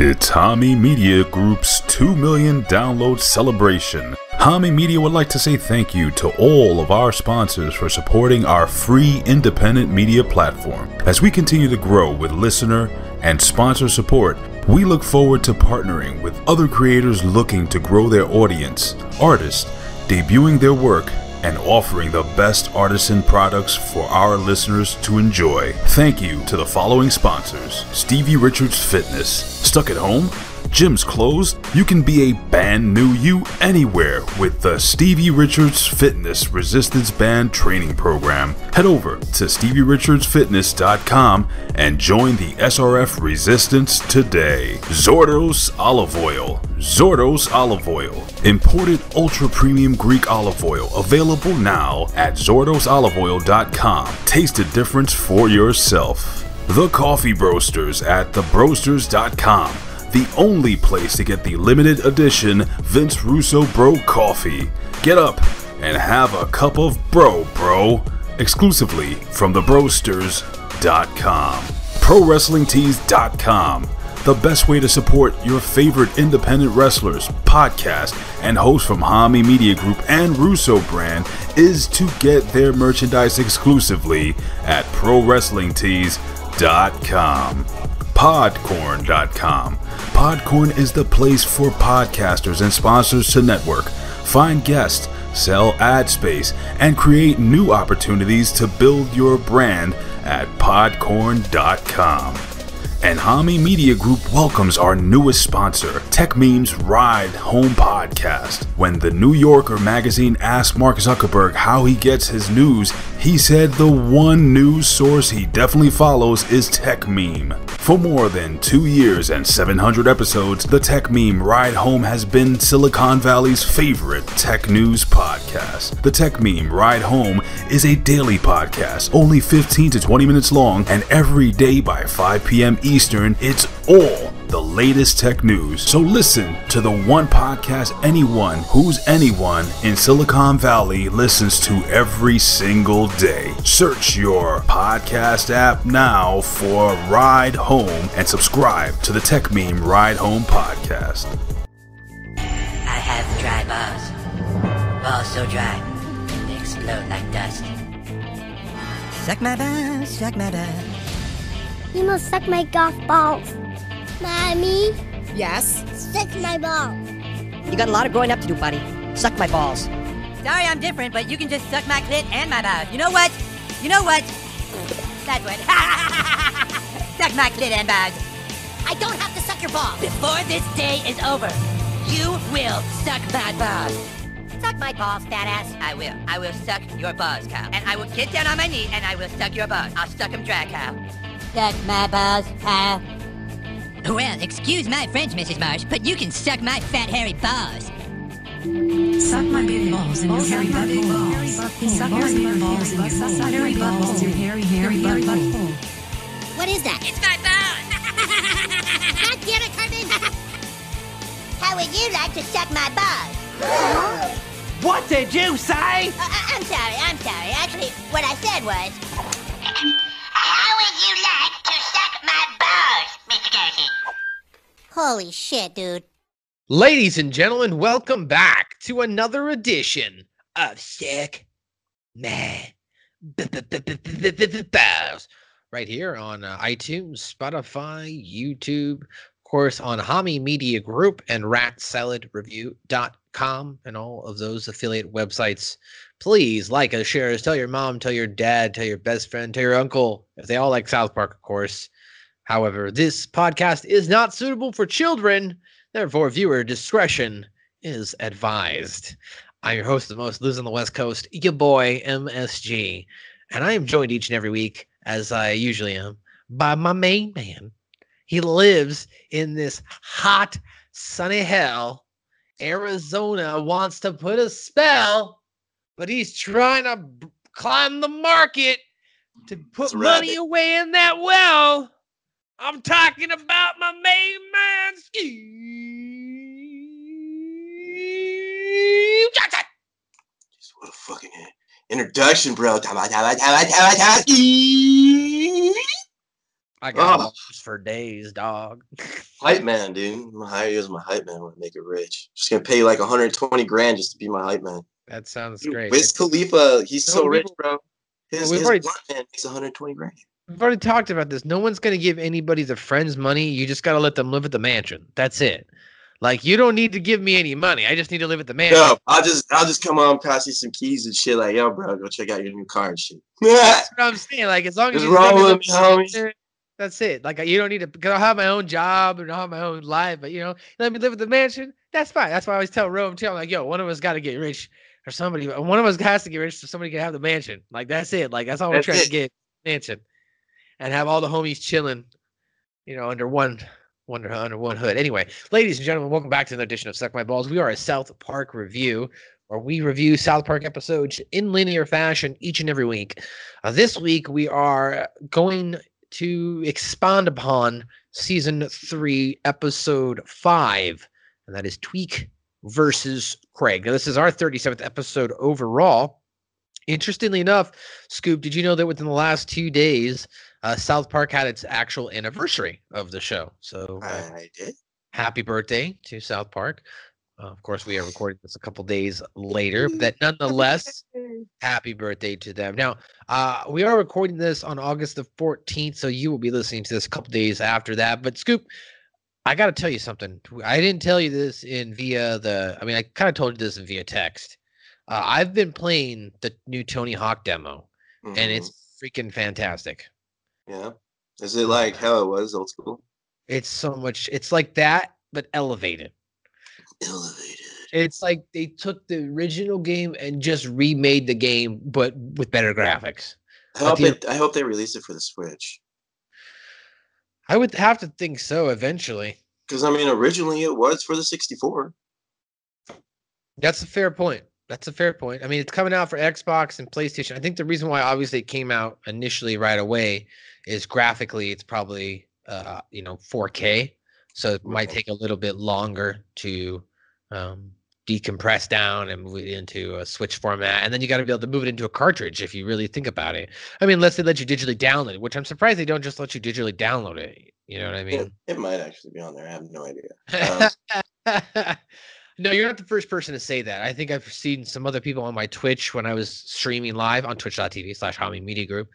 It's Hami Media Group's 2 million download celebration. Hami Media would like to say thank you to all of our sponsors for supporting our free independent media platform. As we continue to grow with listener and sponsor support, we look forward to partnering with other creators looking to grow their audience, artists, debuting their work, and offering the best artisan products for our listeners to enjoy. Thank you to the following sponsors Stevie Richards Fitness. Stuck at home? Gym's closed? You can be a band new you anywhere with the Stevie Richards Fitness Resistance Band Training Program. Head over to StevieRichardsFitness.com and join the SRF Resistance today. Zordos Olive Oil. Zordos Olive Oil. Imported ultra premium Greek olive oil. Available now at ZordosOliveOil.com. Taste the difference for yourself. The Coffee Broasters at TheBroasters.com the only place to get the limited edition Vince Russo Bro coffee. Get up and have a cup of Bro Bro exclusively from thebrosters.com. ProWrestlingTees.com. The best way to support your favorite independent wrestlers, podcast, and hosts from Hami Media Group and Russo brand is to get their merchandise exclusively at ProWrestlingTees.com. Podcorn.com. Podcorn is the place for podcasters and sponsors to network, find guests, sell ad space, and create new opportunities to build your brand at podcorn.com. And Hami Media Group welcomes our newest sponsor, Techmeme's Ride Home Podcast. When the New Yorker magazine asked Mark Zuckerberg how he gets his news, he said the one news source he definitely follows is Tech Techmeme. For more than two years and 700 episodes, the Techmeme Ride Home has been Silicon Valley's favorite tech news podcast. The Techmeme Ride Home is a daily podcast, only 15 to 20 minutes long, and every day by 5 p.m. Eastern, it's all the latest tech news. So listen to the one podcast anyone who's anyone in Silicon Valley listens to every single day. Search your podcast app now for Ride Home and subscribe to the Techmeme Ride Home podcast. I have dry balls. Balls so dry, they explode like dust. Suck my balls, suck my balls. You must suck my golf balls. Mommy, Yes? suck my balls. You got a lot of growing up to do, buddy. Suck my balls. Sorry I'm different, but you can just suck my clit and my balls. You know what? You know what? That's what. suck my clit and balls. I don't have to suck your balls. Before this day is over, you will suck my balls. Suck my balls, fat ass. I will. I will suck your balls, Kyle. And I will get down on my knee and I will suck your balls. I'll suck them dry, Kyle. Suck my balls, Kyle. Well, excuse my French, Mrs. Marsh, but you can suck my fat, hairy balls. Suck my big balls in your hairy butthole. Suck your big balls in your hairy butthole. Your hairy, hairy butthole. What is that? It's my balls! God damn it, Cartman! How would you like to suck my balls? What did you say? Uh, uh, I'm sorry, I'm sorry. Actually, what I said was. How would you like to suck my balls, Mr. Garrison? Holy shit, dude. Ladies and gentlemen, welcome back to another edition of Suck My Balls. Right here on uh, iTunes, Spotify, YouTube, of course, on Hami Media Group and RatSaladReview.com and all of those affiliate websites. Please like us, share us, tell your mom, tell your dad, tell your best friend, tell your uncle, if they all like South Park, of course. However, this podcast is not suitable for children. Therefore, viewer discretion is advised. I'm your host, the most lives on the West Coast, your boy MSG, and I am joined each and every week, as I usually am, by my main man. He lives in this hot, sunny hell. Arizona wants to put a spell, but he's trying to b- climb the market to put money away in that well. I'm talking about my main man, Steve. Just what a fucking introduction, bro. I got Oh. for days, dog. Hype man, dude. I'm hire you as my hype man when I make it rich. Just gonna pay you like 120 grand just to be my hype man. That sounds Dude, great. Wiz Khalifa, he's so rich, bro. His, his already- man makes 120 grand. We've already talked about this. No one's gonna give anybody the friends money. You just gotta let them live at the mansion. That's it. Like you don't need to give me any money. I just need to live at the mansion. Yo, I'll just I'll just come on, pass you some keys and shit. Like, yo, bro, go check out your new car and shit. That's what I'm saying. Like as long as Just you let me roll live with me, homie. That's it. Like you don't need to because I have my own job and I have my own life, but you know, let me live at the mansion. That's fine. That's why I always tell Rome too. I'm like, yo, one of us got to get rich, or somebody. One of us has to get rich so somebody can have the mansion. Like that's it. Like that's all we're That's trying to get mansion, and have all the homies chilling, you know, under one. Under, under one hood. Anyway, ladies and gentlemen, welcome back to another edition of Suck My Balls. We are a South Park review, where we review South Park episodes in linear fashion each and every week. Uh, this week, we are going to expand upon season three, episode five, and that is Tweek versus Craig. Now, this is our 37th episode overall. Interestingly enough, Scoop, did you know that within the last two days, uh, South Park had its actual anniversary of the show? So, uh, I did. happy birthday to South Park. Uh, of course, we are recording this a couple days later, but that nonetheless, happy birthday to them. Now, uh, we are recording this on August the 14th, so you will be listening to this a couple days after that. But Scoop, I got to tell you something. I didn't tell you this in via the, I mean, I kind of told you this in via text. Uh, I've been playing the new Tony Hawk demo, and Mhm. it's freaking fantastic. yeah. Is it like how it was old school? It's so much, it's like that, but elevated. Elevated. It's like they took the original game and just remade the game, but with better graphics. I hope the- it, I hope they release it for the Switch. I would have to think so eventually. Because I mean, originally it was for the 64. That's a fair point. That's a fair point. I mean, it's coming out for Xbox and PlayStation. I think the reason why obviously it came out initially right away is graphically it's probably uh, you know 4K, so it might take a little bit longer to um, decompress down and move it into a Switch format, and then you got to be able to move it into a cartridge if you really think about it. I mean, unless they let you digitally download it, which I'm surprised they don't just let you digitally download it. You know what I mean? it, it might actually be on there. I have no idea. Um, no, you're not the first person to say that. I think I've seen some other people on my Twitch when I was streaming live on twitch.tv slash Hami Media Group.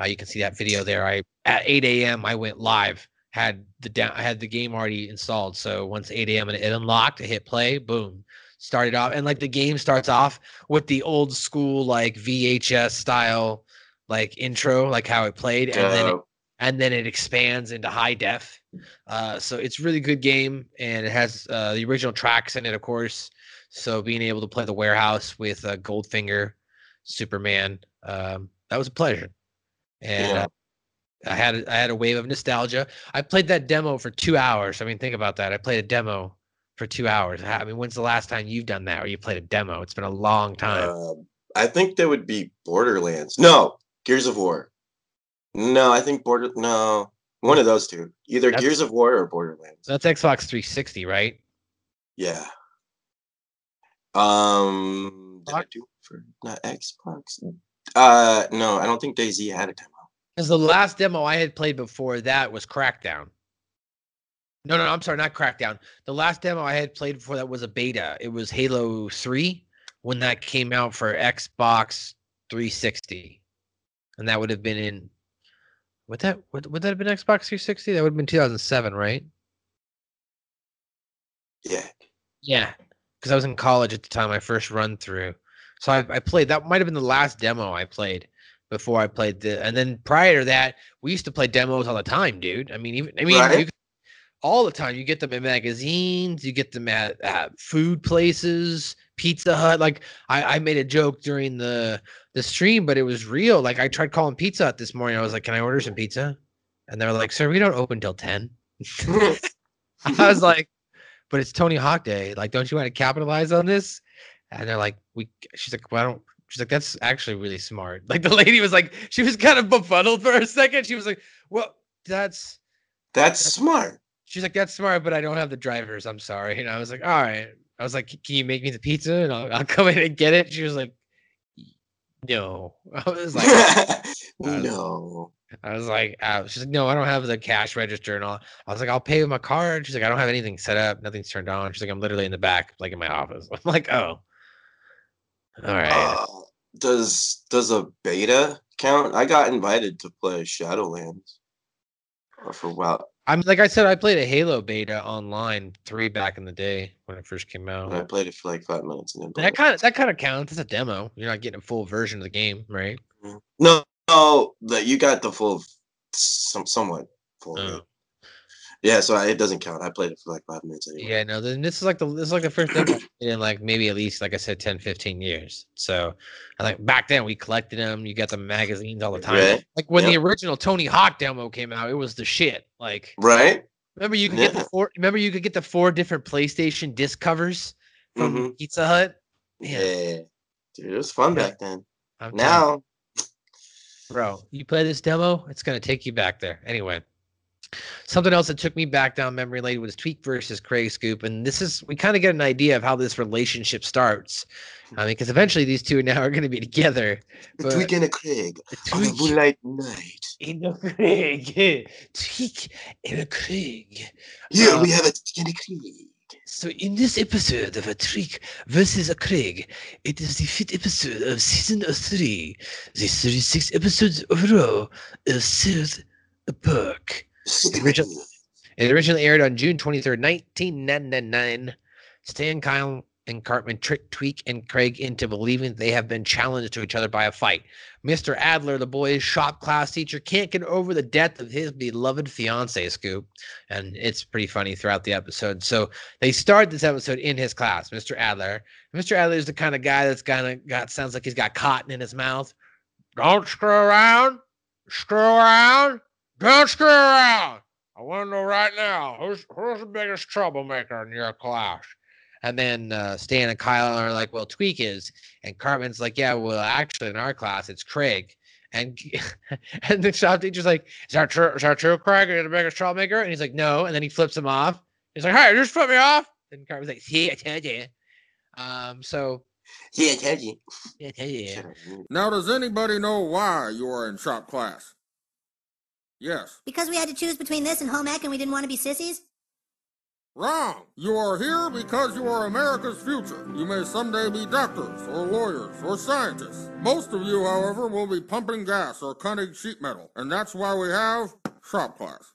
Uh, you can see that video there. I at 8 a.m. I went live, had the down, I had the game already installed. So once 8 a.m. and it unlocked, I hit play, boom, started off, and like the game starts off with the old school like VHS style like intro, like how it played, and then it and then it expands into high def. Uh, so it's really good game, and it has uh, the original tracks in it, of course. So being able to play the warehouse with uh, Goldfinger, Superman, um, that was a pleasure. And Yeah. I had I had a wave of nostalgia. I played that demo for two hours. I mean, think about that. I played a demo for two hours. I mean, when's the last time you've done that, or you played a demo? It's been a long time. Uh, I think that would be Borderlands. No, Gears of War. No, I think Border. No, one of those two. Either That's- Gears of War or Borderlands. That's Xbox 360, right? Yeah. Um, did I do it for not Xbox? Uh, no, I don't think Daisy had a demo. Because the last demo I had played before that was Crackdown. No, no, I'm sorry, not Crackdown. The last demo I had played before that was a beta. It was Halo 3 when that came out for Xbox 360. And that would have been in would that would, would that have been Xbox 360? That would have been 2007, right? Yeah. Yeah. Because I was in college at the time, my first run through. So I, I played that might have been the last demo I played before I played the and then prior to that, we used to play demos all the time, dude. I mean, even I mean Right. you, all the time. You get them in magazines, you get them at, at food places, Pizza Hut. Like I, I made a joke during the the stream, but it was real. Like I tried calling Pizza Hut this morning. I was like, Can I order some pizza? And they were like, Sir, we don't open till 10. I was like, but it's Tony Hawk Day. Like, don't you want to capitalize on this? And they're like, we. She's like, well, I don't. She's like, that's actually really smart. Like the lady was like, she was kind of befuddled for a second. She was like, well, that's. That's smart. She's like, that's smart, but I don't have the drivers. I'm sorry. And I was like, all right. I was like, can you make me the pizza and I'll, I'll come in and get it? She was like, no. I was like, no. I was like, uh, she's like, no, I don't have the cash register and all. I was like, I'll pay with my card. She's like, I don't have anything set up. Nothing's turned on. She's like, I'm literally in the back, like in my office. I'm like, oh, all right. Uh, does does a beta count? I got invited to play Shadowlands. For a while. I'm like I said, I played a Halo beta online three back in the day when it first came out. And I played it for like five minutes and then That kind of that kind of counts. It's a demo. You're not getting a full version of the game, right? No, no, that you got the full, some somewhat full. Oh. Yeah, so I, it doesn't count. I played it for like five minutes anyway. Yeah, no, then this is like the this is like the first demo in like maybe at least like I said 10, 15 years. So I like back then we collected them. You got the magazines all the time. Right. Like when the original Tony Hawk demo came out, it was the shit. Like Right? remember you could get the four remember you could get the four different PlayStation disc covers from Mhm. Pizza Hut. Yeah. Yeah. Dude, it was fun Yeah. back then. I'm telling you. Now, bro you play this demo it's going to take you back there anyway something else that took me back down memory lane was tweek versus craig scoop and this is we kind of get an idea of how this relationship starts i mean because eventually these two now are going to be together the but Tweek and a Craig on a tweek moonlight night. in the craig tweek in a craig Here Uh, we have a Tweek and a Craig. So in this episode of a Trick versus a Craig, it is the fifth episode of season three, the 36 episodes overall of South Park. Original- It originally aired on June 23rd, 1999. Stan, Kyle, and Cartman trick Tweek and Craig into believing they have been challenged to each other by a fight. Mr. Adler, the boy's shop class teacher, can't get over the death of his beloved fiance, Scoop. And it's pretty funny throughout the episode. So they start this episode in his class, Mr. Adler. Mr. Adler is the kind of guy that's kind of got sounds like he's got cotton in his mouth. Don't screw around. Screw around. Don't screw around. I want to know right now who's who's the biggest troublemaker in your class. And then uh, Stan and Kyle are like, "Well, Tweek is," and Cartman's like, "Yeah, well, actually, in our class, it's Craig." And and the shop teacher's like, "Is that true? Is that true, Craig? Are you the biggest troublemaker?" And he's like, "No." And then he flips him off. He's like, "Hey, you just flip me off." And Cartman's like, "See, I told you." Um. So Yeah, I told you. yeah, I told you. Now, does anybody know why you are in shop class? Yes. Because we had to choose between this and home ec and we didn't want to be sissies? Wrong. You are here because you are America's future. You may someday be doctors or lawyers or scientists. Most of you, however, will be pumping gas or cutting sheet metal, and that's why we have shop class.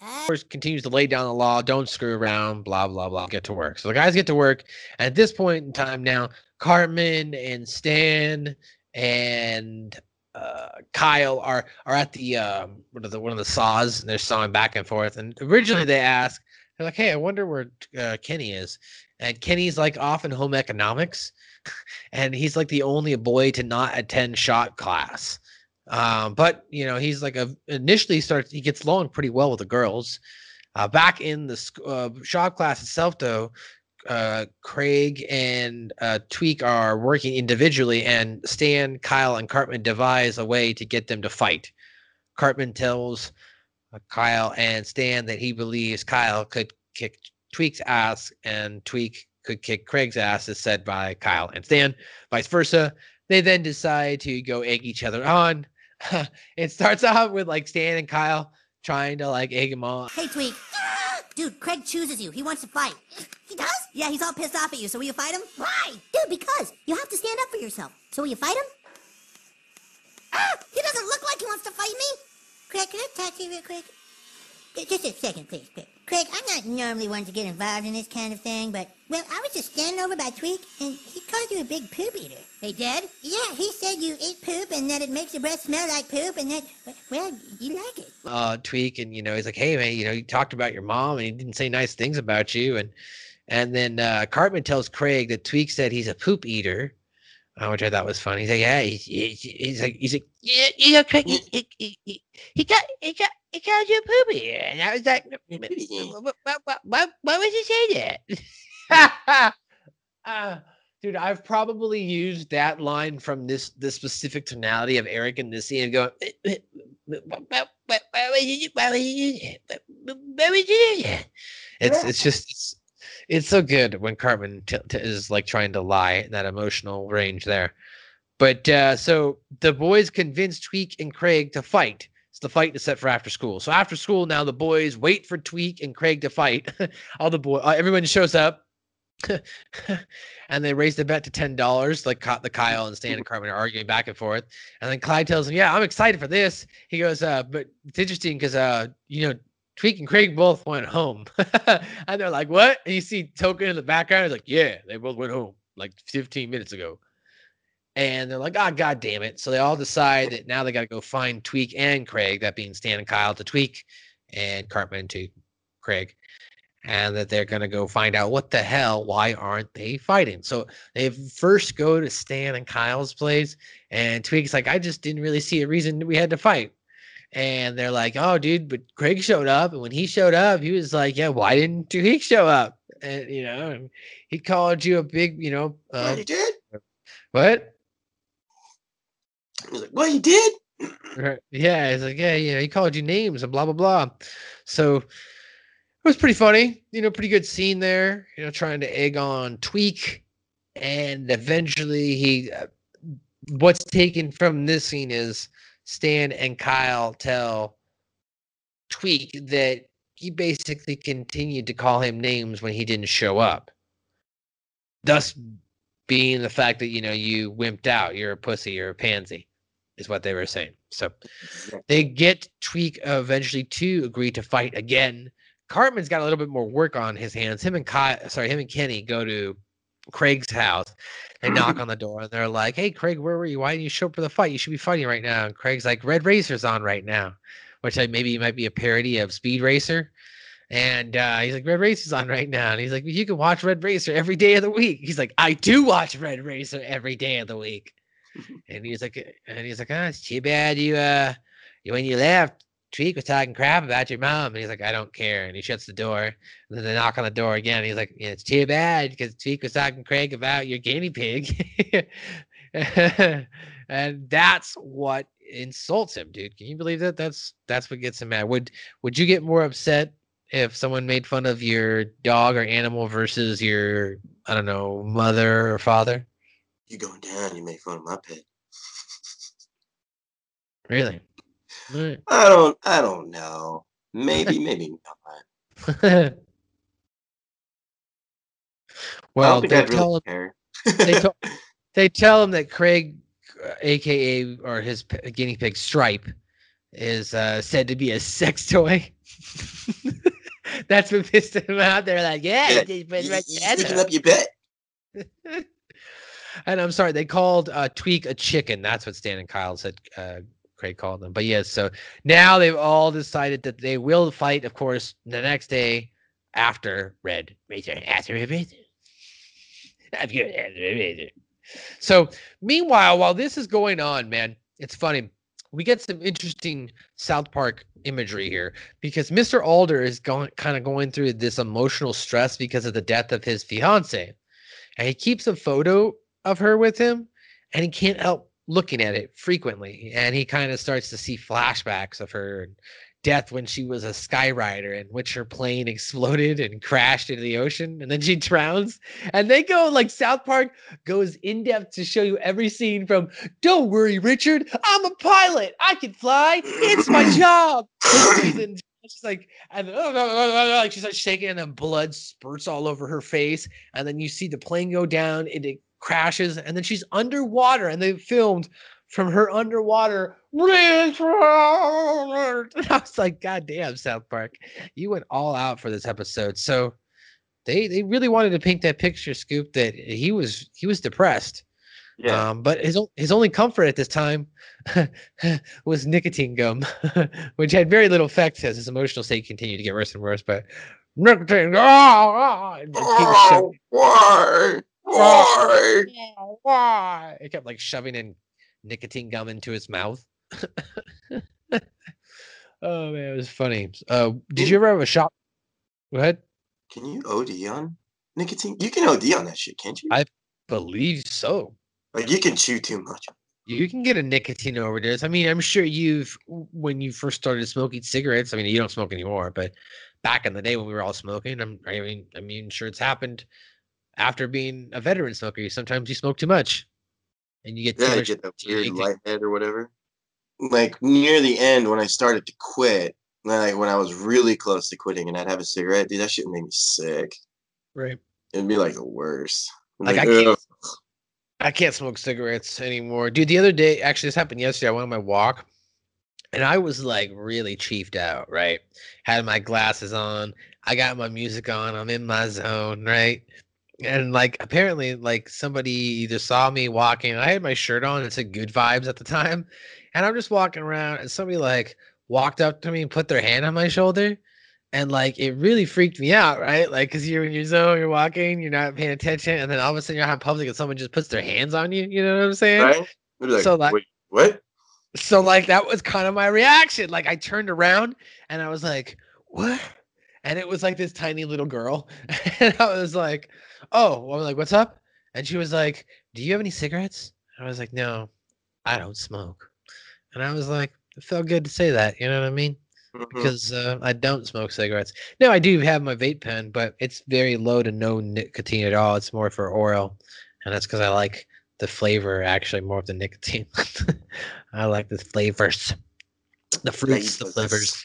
Uh, course, continues to lay down the law. Don't screw around. Blah blah blah. Get to work. So the guys get to work. And at this point in time now, Cartman and Stan and uh, Kyle are are at the um one of the one of the saws and they're sawing back and forth. And originally they ask, they're like, "Hey, I wonder where uh, Kenny is." And Kenny's like off in home economics, and he's like the only boy to not attend shot class. Um, but you know, he's like a initially starts he gets along pretty well with the girls. Uh, back in the uh, shop class itself, though, uh, Craig and uh, Tweek are working individually, and Stan, Kyle, and Cartman devise a way to get them to fight. Cartman tells uh, Kyle and Stan that he believes Kyle could kick Tweek's ass, and Tweek could kick Craig's ass, as said by Kyle and Stan. Vice versa. They then decide to go egg each other on. it starts off with like Stan and Kyle trying to like egg him on. hey, Tweek. Dude, Craig chooses you. He wants to fight. He does? Yeah, he's all pissed off at you. So will you fight him? Why? Dude, because you have to stand up for yourself. So will you fight him? Ah! He doesn't look like he wants to fight me. Craig, can I talk to you real quick? Just a second, please, Craig. Craig, I'm not normally one to get involved in this kind of thing, but, well, I was just standing over by Tweek, and he called you a big poop eater. He did? Yeah, he said you eat poop and that it makes your breath smell like poop and that, well, you like it. uh tweek and you know he's like hey man you know you talked about your mom and he didn't say nice things about you and and then uh cartman tells craig that tweek said he's a poop eater uh, which i thought was funny he's like yeah he's, he's, he's like he's like yeah you know craig he, he, he, he, he got he got he called you a poop eater and i was like what, what, what, why would you say that uh, dude i've probably used that line from this this specific tonality of eric in this scene and going why, why, why would you why would you? Why, why would you do that? It's it's just it's, it's so good when Cartman t- t- is like trying to lie in that emotional range there. But uh, so the boys convince Tweek and Craig to fight. So the fight is set for after school. So after school now, the boys wait for Tweek and Craig to fight. All the boy, uh, everyone shows up. and they raise the bet to ten dollars. Like the Kyle and Stan and Cartman are arguing back and forth. And then Clyde tells him, "Yeah, I'm excited for this." He goes, "Uh, but it's interesting because uh, you know, Tweek and Craig both went home." and they're like, "What?" And you see Token in the background. He's like, "Yeah, they both went home like 15 minutes ago." And they're like, "Ah, oh, god damn it!" So they all decide that now they got to go find Tweek and Craig. That being Stan and Kyle to Tweek, and Cartman to Craig and that they're going to go find out what the hell why aren't they fighting so they first go to stan and kyle's place and tweek's like i just didn't really see a reason we had to fight and they're like oh dude but craig showed up and when he showed up he was like yeah why didn't tweek show up and you know he called you a big you know uh, what he did what he was like what he did yeah he's like yeah know he called you names and blah blah blah so it was pretty funny, you know, pretty good scene there, you know, trying to egg on Tweek. And eventually he, uh, what's taken from this scene is Stan and Kyle tell Tweek that he basically continued to call him names when he didn't show up. Thus being the fact that, you know, you wimped out, you're a pussy, you're a pansy, is what they were saying. So they get Tweek eventually to agree to fight again Cartman's got a little bit more work on his hands. Him and Kyle, sorry, him and Kenny go to Craig's house. They knock on the door and they're like, "Hey, Craig, where were you? Why didn't you show up for the fight? You should be fighting right now." And Craig's like, "Red Racer's on right now," which I maybe might be a parody of Speed Racer. And uh, he's like, Red Racer's on right now. And he's like, You can watch Red Racer every day of the week. He's like, I do watch Red Racer every day of the week. And he's like, and he's like, Oh, it's too bad you uh when you left, Tweek was talking crap about your mom. And he's like, I don't care. And he shuts the door. And then they knock on the door again. he's like, yeah, It's too bad because Tweek was talking Craig about your guinea pig. and that's what insults him, dude. Can you believe that? That's that's what gets him mad. Would would you get more upset if someone made fun of your dog or animal versus your I don't know, mother or father? You going down, you make fun of my pet. Really? Right. I don't. I don't know. Maybe. maybe not. well, they tell, really him, they, tell, they tell him that Craig, aka or his p- guinea pig Stripe, is uh, said to be a sex toy. That's what pissed him out. They're like, "Yeah, yeah you, you, right you up your bet." And I'm sorry, they called uh, Tweek a chicken. That's what Stan and Kyle said. Uh, Craig called them. But yes, so now they've all decided that they will fight, of course, the next day after Red Racer. After Red Racer. So meanwhile, while this is going on, man, it's funny. We get some interesting South Park imagery here because Mr. Adler is going kind of going through this emotional stress because of the death of his fiance. And he keeps a photo of her with him and he can't help looking at it frequently and he kind of starts to see flashbacks of her death when she was a skyrider in which her plane exploded and crashed into the ocean and then she drowns and they go like south park goes in depth to show you every scene from don't worry richard i'm a pilot i can fly it's my job. And she's like and like she's like shaking and then blood spurts all over her face and then you see the plane go down it crashes, and then she's underwater, and they filmed from her underwater. And I was like, God damn, South Park, you went all out for this episode. So they they really wanted to paint that picture, Scoop, that he was he was depressed. Yeah. Um, but his his only comfort at this time was nicotine gum, which had very little effect as his emotional state continued to get worse and worse. But nicotine, oh, oh, why? Why? Why? He kept like shoving in nicotine gum into his mouth. oh man, it was funny. Uh, did you ever have a shop? Go ahead. Can you OD on nicotine? You can OD on that shit, can't you? I believe so. Like you can chew too much. You can get a nicotine overdose. I mean, I'm sure you've when you first started smoking cigarettes. I mean, you don't smoke anymore, but back in the day when we were all smoking, I'm, I mean, I mean, sure it's happened after being a veteran smoker, you sometimes you smoke too much, and you get yeah, you get that weird light head or whatever. like near the end when I started to quit, like when I was really close to quitting, and I'd have a cigarette, dude, that shit made me sick. Right. It'd be like the worst. Like, I can't- I can't smoke cigarettes anymore. Dude, the other day, actually, this happened yesterday. I went on my walk and I was like really chiefed out, right? Had my glasses on, I got my music on, I'm in my zone, right? And like apparently, like somebody either saw me walking, I had my shirt on, it said good vibes at the time, and I'm just walking around, and somebody like walked up to me and put their hand on my shoulder. And like it really freaked me out, right? Like, cause you're in your zone, you're walking, you're not paying attention, and then all of a sudden you're out in public and someone just puts their hands on you. You know what I'm saying? right? Like, So, like- wait, what? so like that was kind of my reaction like i turned around and i was like what and it was like this tiny little girl and i was like oh i'm like what's up? And she was like do you have any cigarettes? I was like no i don't smoke. And i was like it felt good to say that you know what i mean? Mhm. because uh, i don't smoke cigarettes. No i do have my vape pen but it's very low to no nicotine at all. It's more for oral and that's because i like the flavor actually more of the nicotine. I like the flavors the fruits the flavors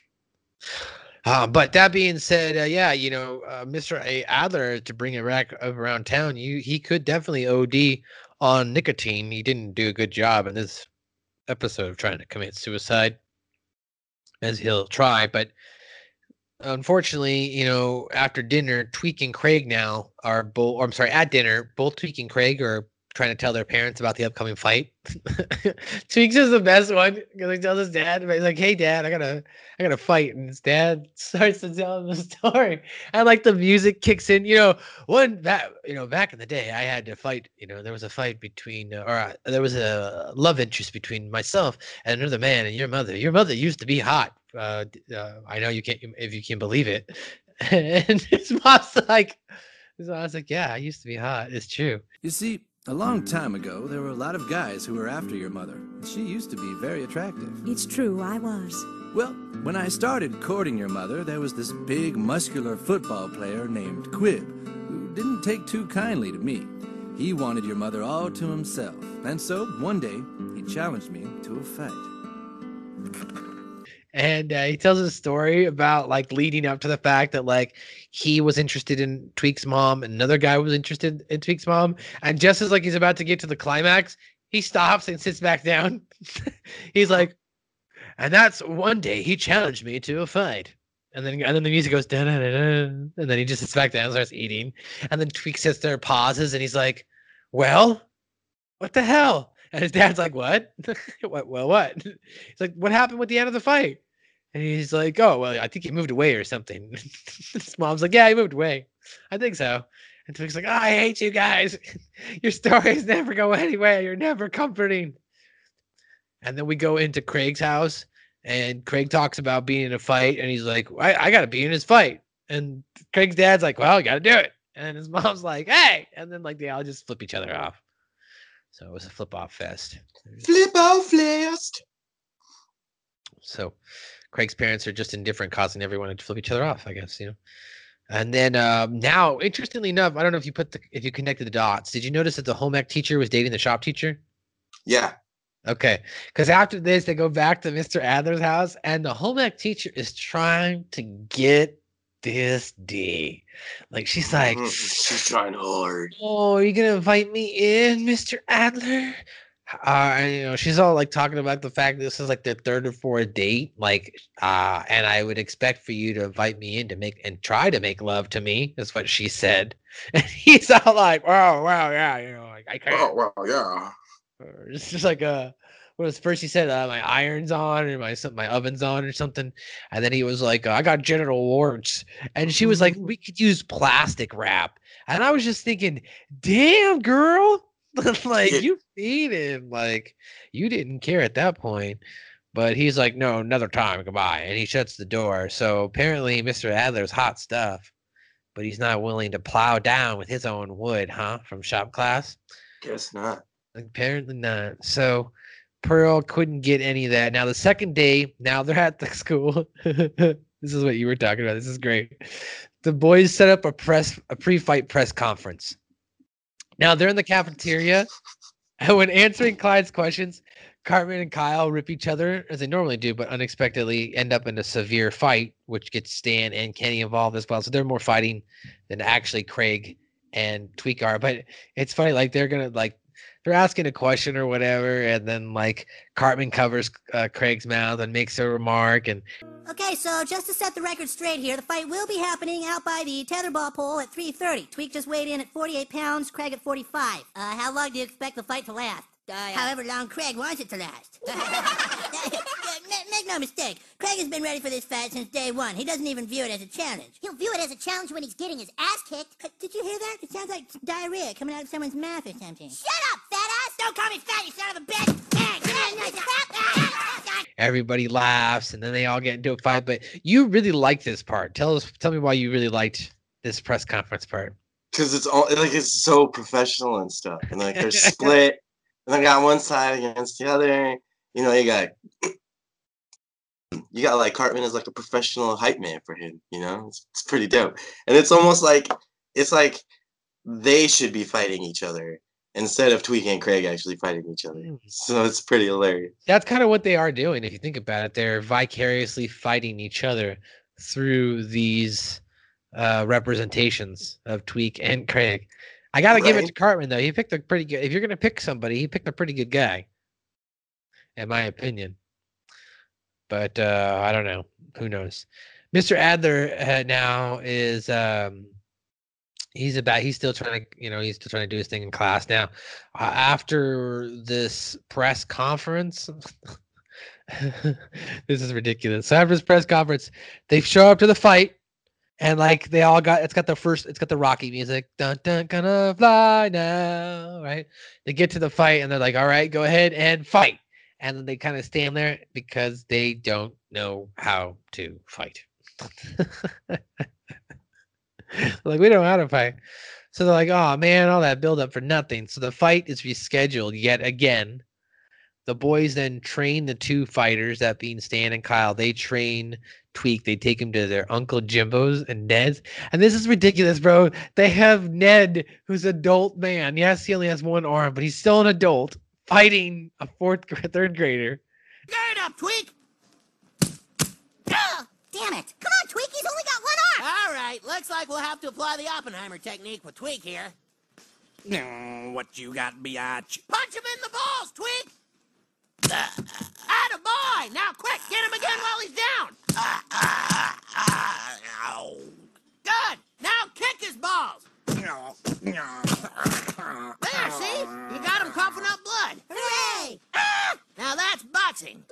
uh, but that being said, uh, yeah, you know, uh, Mr. A. Adler, to bring it back around town, you he could definitely OD on nicotine. He didn't do a good job in this episode of trying to commit suicide, as he'll try. But unfortunately, you know, after dinner, Tweek and Craig now are both. Or I'm sorry, at dinner, both Tweek and Craig are trying to tell their parents about the upcoming fight. Tweek's is the best one because he tells his dad, he's like, "Hey, dad, I gotta." I got to fight. And his dad starts to tell him the story. And like the music kicks in, you know, one that you know, back in the day, I had to fight, you know, there was a fight between, or uh, there was a love interest between myself and another man and your mother. Your mother used to be hot. Uh, uh, I know you can't, if you can believe it. And his mom's like, his mom's like, yeah, I used to be hot. It's true. You see, a long time ago, there were a lot of guys who were after your mother. She used to be very attractive. It's true, I was. Well, when I started courting your mother, there was this big, muscular football player named Quib, who didn't take too kindly to me. He wanted your mother all to himself, and so one day he challenged me to a fight. And uh, he tells a story about like leading up to the fact that like he was interested in Tweek's mom, another guy was interested in Tweek's mom, and just as like he's about to get to the climax, he stops and sits back down. he's like, and that's one day he challenged me to a fight. And then, and then the music goes da da da, and then he just sits back down and starts eating. And then Tweek sits there, pauses, and he's like, "Well, what the hell?" And his dad's like, "What? what? Well, what?" He's like, "What happened with the end of the fight?" And he's like, "Oh, well, I think he moved away or something." his mom's like, "Yeah, he moved away. I think so." And Tweek's like, oh, "I hate you guys. Your stories never go anywhere. You're never comforting." And then we go into Craig's house, and Craig talks about being in a fight, and he's like, "I, I got to be in his fight." And Craig's dad's like, "Well, you got to do it." And his mom's like, "Hey!" And then like they all just flip each other off. So it was a flip off fest. Flip off fast. So Craig's parents are just indifferent, causing everyone to flip each other off, I guess, you know. And then um, now, interestingly enough, I don't know if you put the if you connected the dots. Did you notice that the home ec teacher was dating the shop teacher? Yeah. Okay, because after this, they go back to Mr. Adler's house, and the home ec teacher is trying to get this D. Like she's like, she's trying hard. "Oh, are you gonna invite me in, Mr. Adler?" Uh, and you know, she's all like talking about the fact this is like their third or fourth date, like, uh, and I would expect for you to invite me in to make and try to make love to me, is what she said. And he's all like, "Wow, wow, yeah, you know, like I can't." Oh well, yeah. it's just like uh what was first he said uh, my iron's on or my some- my oven's on or something and then he was like i got genital warts and she was like we could use plastic wrap and i was just thinking damn girl like Yeah. you feed him like you didn't care at that point but he's like no another time goodbye and he shuts the door so apparently mr adler's hot stuff but he's not willing to plow down with his own wood huh from shop class Guess not. Apparently not. So Pearl couldn't get any of that. Now the second day, now they're at the school. this is what you were talking about. This is great. The boys set up a press a pre-fight press conference. Now they're in the cafeteria, and when answering Clyde's questions, Cartman and Kyle rip each other as they normally do, but unexpectedly end up in a severe fight, which gets Stan and Kenny involved as well. So they're more fighting than actually Craig and Tweek are. But it's funny, like they're gonna like they're asking a question or whatever, and then like Cartman covers uh, Craig's mouth and makes a remark, and Okay, so just to set the record straight here, the fight will be happening out by the tetherball pole at 3.30. Tweak just weighed in at 48 pounds, Craig at 45. Uh, how long do you expect the fight to last? However long Craig wants it to last. Ma- Make no mistake, Craig has been ready for this fight since day one. He doesn't even view it as a challenge. He'll view it as a challenge when he's getting his ass kicked. Uh, Did you hear that? It sounds like diarrhea coming out of someone's mouth or something. Shut up, fat ass! Don't call me fat, you son of a bitch! Hey, come on, nice fat. everybody laughs, and then they all get into a fight. But you really like this part. Tell us, tell me why you really liked this press conference part. because it's all like it's so professional and stuff, and like they're split, and they got one side against the other. You know, you got you got like Cartman is like a professional hype man for him. You know, it's, it's pretty dope, and it's almost like it's like they should be fighting each other instead of Tweek and Craig actually fighting each other. So it's pretty hilarious. That's kind of what they are doing. If you think about it, they're vicariously fighting each other through these uh, representations of Tweek and Craig. I got to give it to Cartman though. He picked a pretty good. If you're gonna pick somebody, he picked a pretty good guy, in my opinion. But uh, I don't know. Who knows? Mr. Adler uh, now is um, he's about he's still trying to you know he's still trying to do his thing in class now. Uh, after this press conference, this is ridiculous. So after this press conference, they show up to the fight. And like they all got, it's got the first, it's got the Rocky music, dun dun, gonna fly now, right? They get to the fight and they're like, "All right, go ahead and fight." And then they kind of stand there because they don't know how to fight. like we don't know how to fight, so they're like, "Oh man, all that build up for nothing." So the fight is rescheduled yet again. The boys then train the two fighters, that being Stan and Kyle. They train Tweek. They take him to their Uncle Jimbo's and Ned's. And this is ridiculous, bro. They have Ned, who's an adult man. Yes, he only has one arm, but he's still an adult fighting a fourth, gra- third grader. Gird up, Tweek! Ugh, damn it! Come on, Tweek, he's only got one arm! All right, looks like we'll have to apply the Oppenheimer technique with Tweek here. No, what you got, biatch? Punch him in the balls, Tweek! Atta boy! Now quick, get him again while he's down! Good! Now kick his balls! There, see? You got him coughing up blood. Hooray! Ah! Now that's boxing.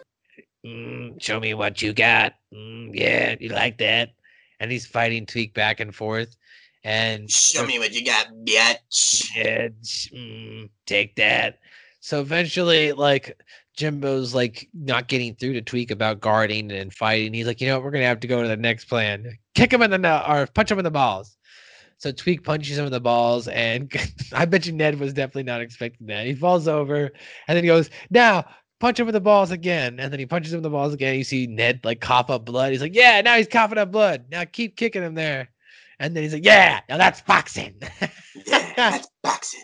Mm, show me what you got. Mm, yeah, you like that? And he's fighting Tweek back and forth. And Show me what you got, bitch. Yeah, mm, take that. So eventually, like Jimbo's like not getting through to Tweek about guarding and fighting. He's like, you know, what, we're gonna have to go to the next plan. Kick him in the nut or punch him in the balls. So Tweek punches him in the balls, and I bet you Ned was definitely not expecting that. He falls over, and then he goes, "Now punch him in the balls again." And then he punches him in the balls again. You see Ned like cough up blood. He's like, "Yeah, now he's coughing up blood. Now keep kicking him there." And then he's like, "Yeah, now that's boxing." Yeah, that's boxing.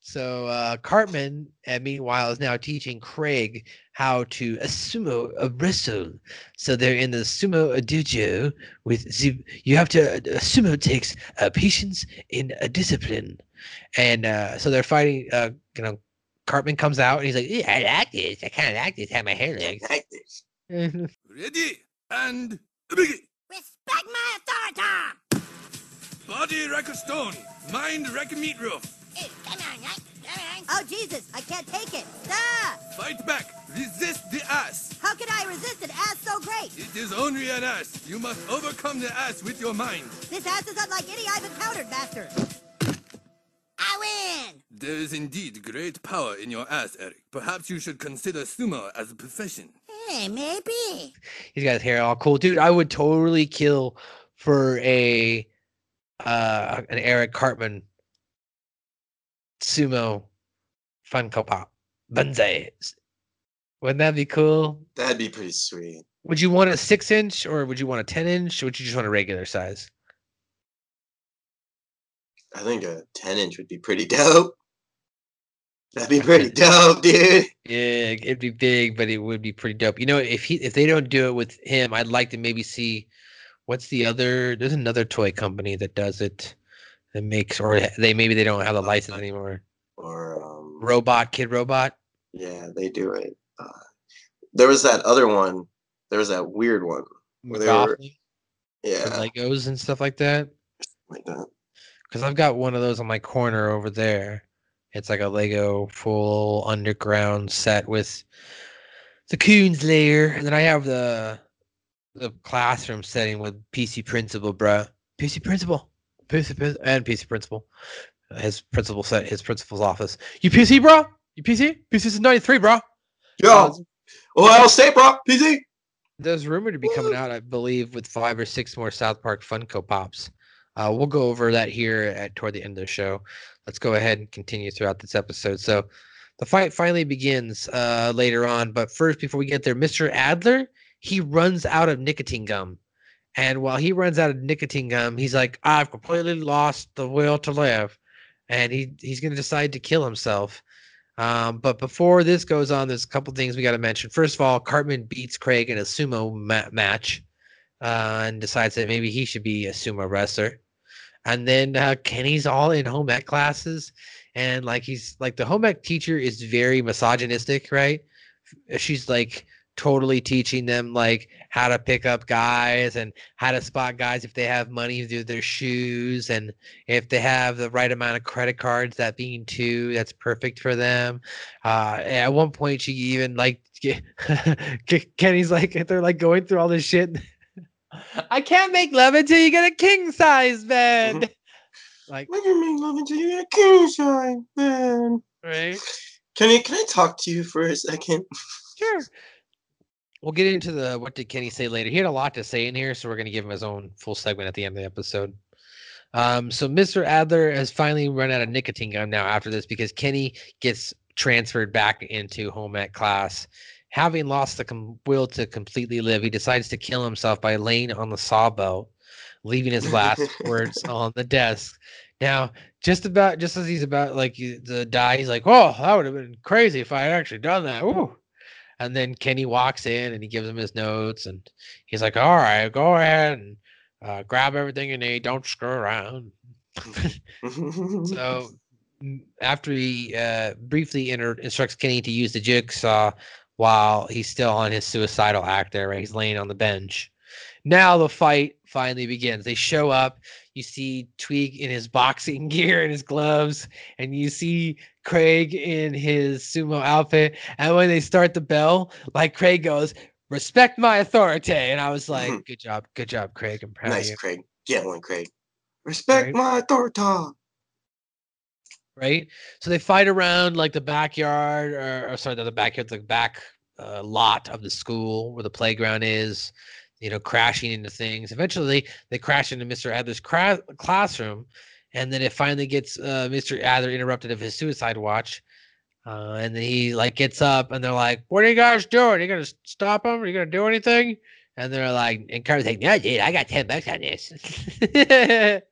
So uh, Cartman, uh, meanwhile, is now teaching Craig how to uh, sumo uh, wrestle. So they're in the sumo dojo with the, you have to uh, sumo takes uh, patience in a discipline, and uh, so they're fighting. Uh, you know, Cartman comes out and he's like, "Yeah, I like this. I kind of like this. How my hair I like this. Ready and begin. Respect my authority! Body like a stone, mind like a meat roof. Come on, right? Come on. Oh, Jesus, I can't take it. Stop! Fight back, resist the ass. How can I resist an ass so great? It is only an ass. You must overcome the ass with your mind. This ass is unlike any I've encountered, Master. I win! There is indeed great power in your ass, Eric. Perhaps you should consider sumo as a profession. Hey, maybe. He's got his hair all cool, dude. I would totally kill for a uh an Eric Cartman sumo Funko Pop Banzai. Wouldn't that be cool? That'd be pretty sweet. Would you want a six inch or would you want a ten inch or would you just want a regular size? I think a 10 inch would be pretty dope. That'd be pretty dope, dude. Yeah, it'd be big, but it would be pretty dope. You know, if he if they don't do it with him, I'd like to maybe see what's the other there's another toy company that does it that makes or they maybe they don't have the license anymore. Or um, Robot Kid Robot. yeah, they do it. Uh, there was that other one. There was that weird one. Where they were, yeah, Legos and stuff like that. like that. Because I've got one of those on my corner over there. It's like a Lego full underground set with the Coons layer. And then I have the the classroom setting with PC Principal, bruh. PC Principal. PC and PC Principal. His principal set, his principal's office. You PC, bro? You PC? PC is 93, bro. Yo, Ohio State, bro. PC. There's rumored to be coming out, I believe, with five or six more South Park Funko Pops. Uh, we'll go over that here at toward the end of the show. Let's go ahead and continue throughout this episode. So, the fight finally begins uh, later on, but first, before we get there, Mr. Adler he runs out of nicotine gum, and while he runs out of nicotine gum, he's like, "I've completely lost the will to live," and he he's going to decide to kill himself. Um, but before this goes on, there's a couple things we got to mention. First of all, Cartman beats Craig in a sumo ma- match uh, and decides that maybe he should be a sumo wrestler. And then uh, Kenny's all in home ec classes, and like he's like the home ec teacher is very misogynistic, right? She's like totally teaching them like how to pick up guys and how to spot guys if they have money through their shoes and if they have the right amount of credit cards that being two that's perfect for them. Uh at one point she even like kenny's like they're like going through all this shit i can't make love until you get a king size bed like What do you mean, love until you get a king size, bed. right Can I can I talk to you for a second? Sure. We'll get into the what did Kenny say later. He had a lot to say in here, so we're going to give him his own full segment at the end of the episode. Um, so Mr. Adler has finally run out of nicotine gum now after this because Kenny gets transferred back into home ec class. Having lost the com- will to completely live, he decides to kill himself by laying on the sawbelt, leaving his last words on the desk. Now, just about just as he's about like to die, he's like, "Oh, that would have been crazy if I had actually done that." Ooh. And then Kenny walks in and he gives him his notes and he's like, "All right, go ahead and uh, grab everything you need. Don't screw around." so after he uh, briefly inter- instructs Kenny to use the jigsaw while he's still on his suicidal act there, right? He's laying on the bench. Now the fight finally begins. They show up. You see Tweek in his boxing gear and his gloves, and you see Craig in his sumo outfit. And when they start the bell, like Craig goes, "Respect my authority," and I was mm-hmm. like, "Good job, good job, Craig. I'm proud of nice, you." Craig. Get one, Craig. Respect Right. my authority. Right? So they fight around like the backyard, or, or sorry, not the backyard, the back uh, lot of the school where the playground is. You know, crashing into things. Eventually, they crash into Mr. Adler's cra- classroom, and then it finally gets uh, Mr. Adler interrupted of his suicide watch. Uh, and then he like gets up, and they're like, "What are you guys doing? you gonna stop him? Are you gonna do anything?" And they're like, and Carter's like, "No, dude, I got ten bucks on this."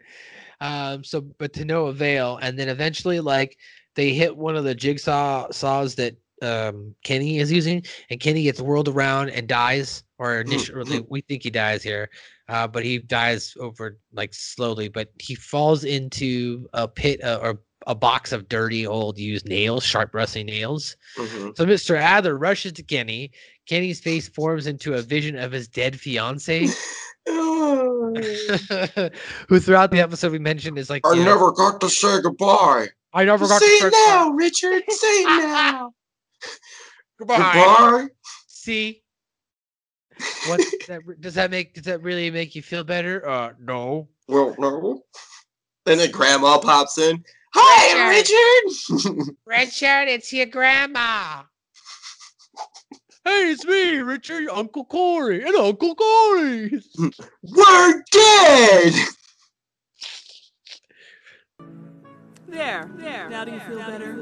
um so but to no avail and then eventually like they hit one of the jigsaw saws that um kenny is using and kenny gets whirled around and dies or initially we think he dies here uh but he dies over like slowly but he falls into a pit uh, or a box of dirty old used nails sharp rusty nails. Mhm. so mr adler rushes to kenny. Kenny's face forms into a vision of his dead fiance who throughout the episode we mentioned is like I you know, never got to say goodbye. I never got say to it start- now, Richard. Say it now. Goodbye. Goodbye. See, what does that, does that make? Does that really make you feel better? Uh, no. Well, no. Then the grandma pops in. Hi, Richard. Richard, shirt, it's your grandma. Hey, it's me, Richard, Uncle Corey, and Uncle Corey. We're dead. There, there. Now do you feel better?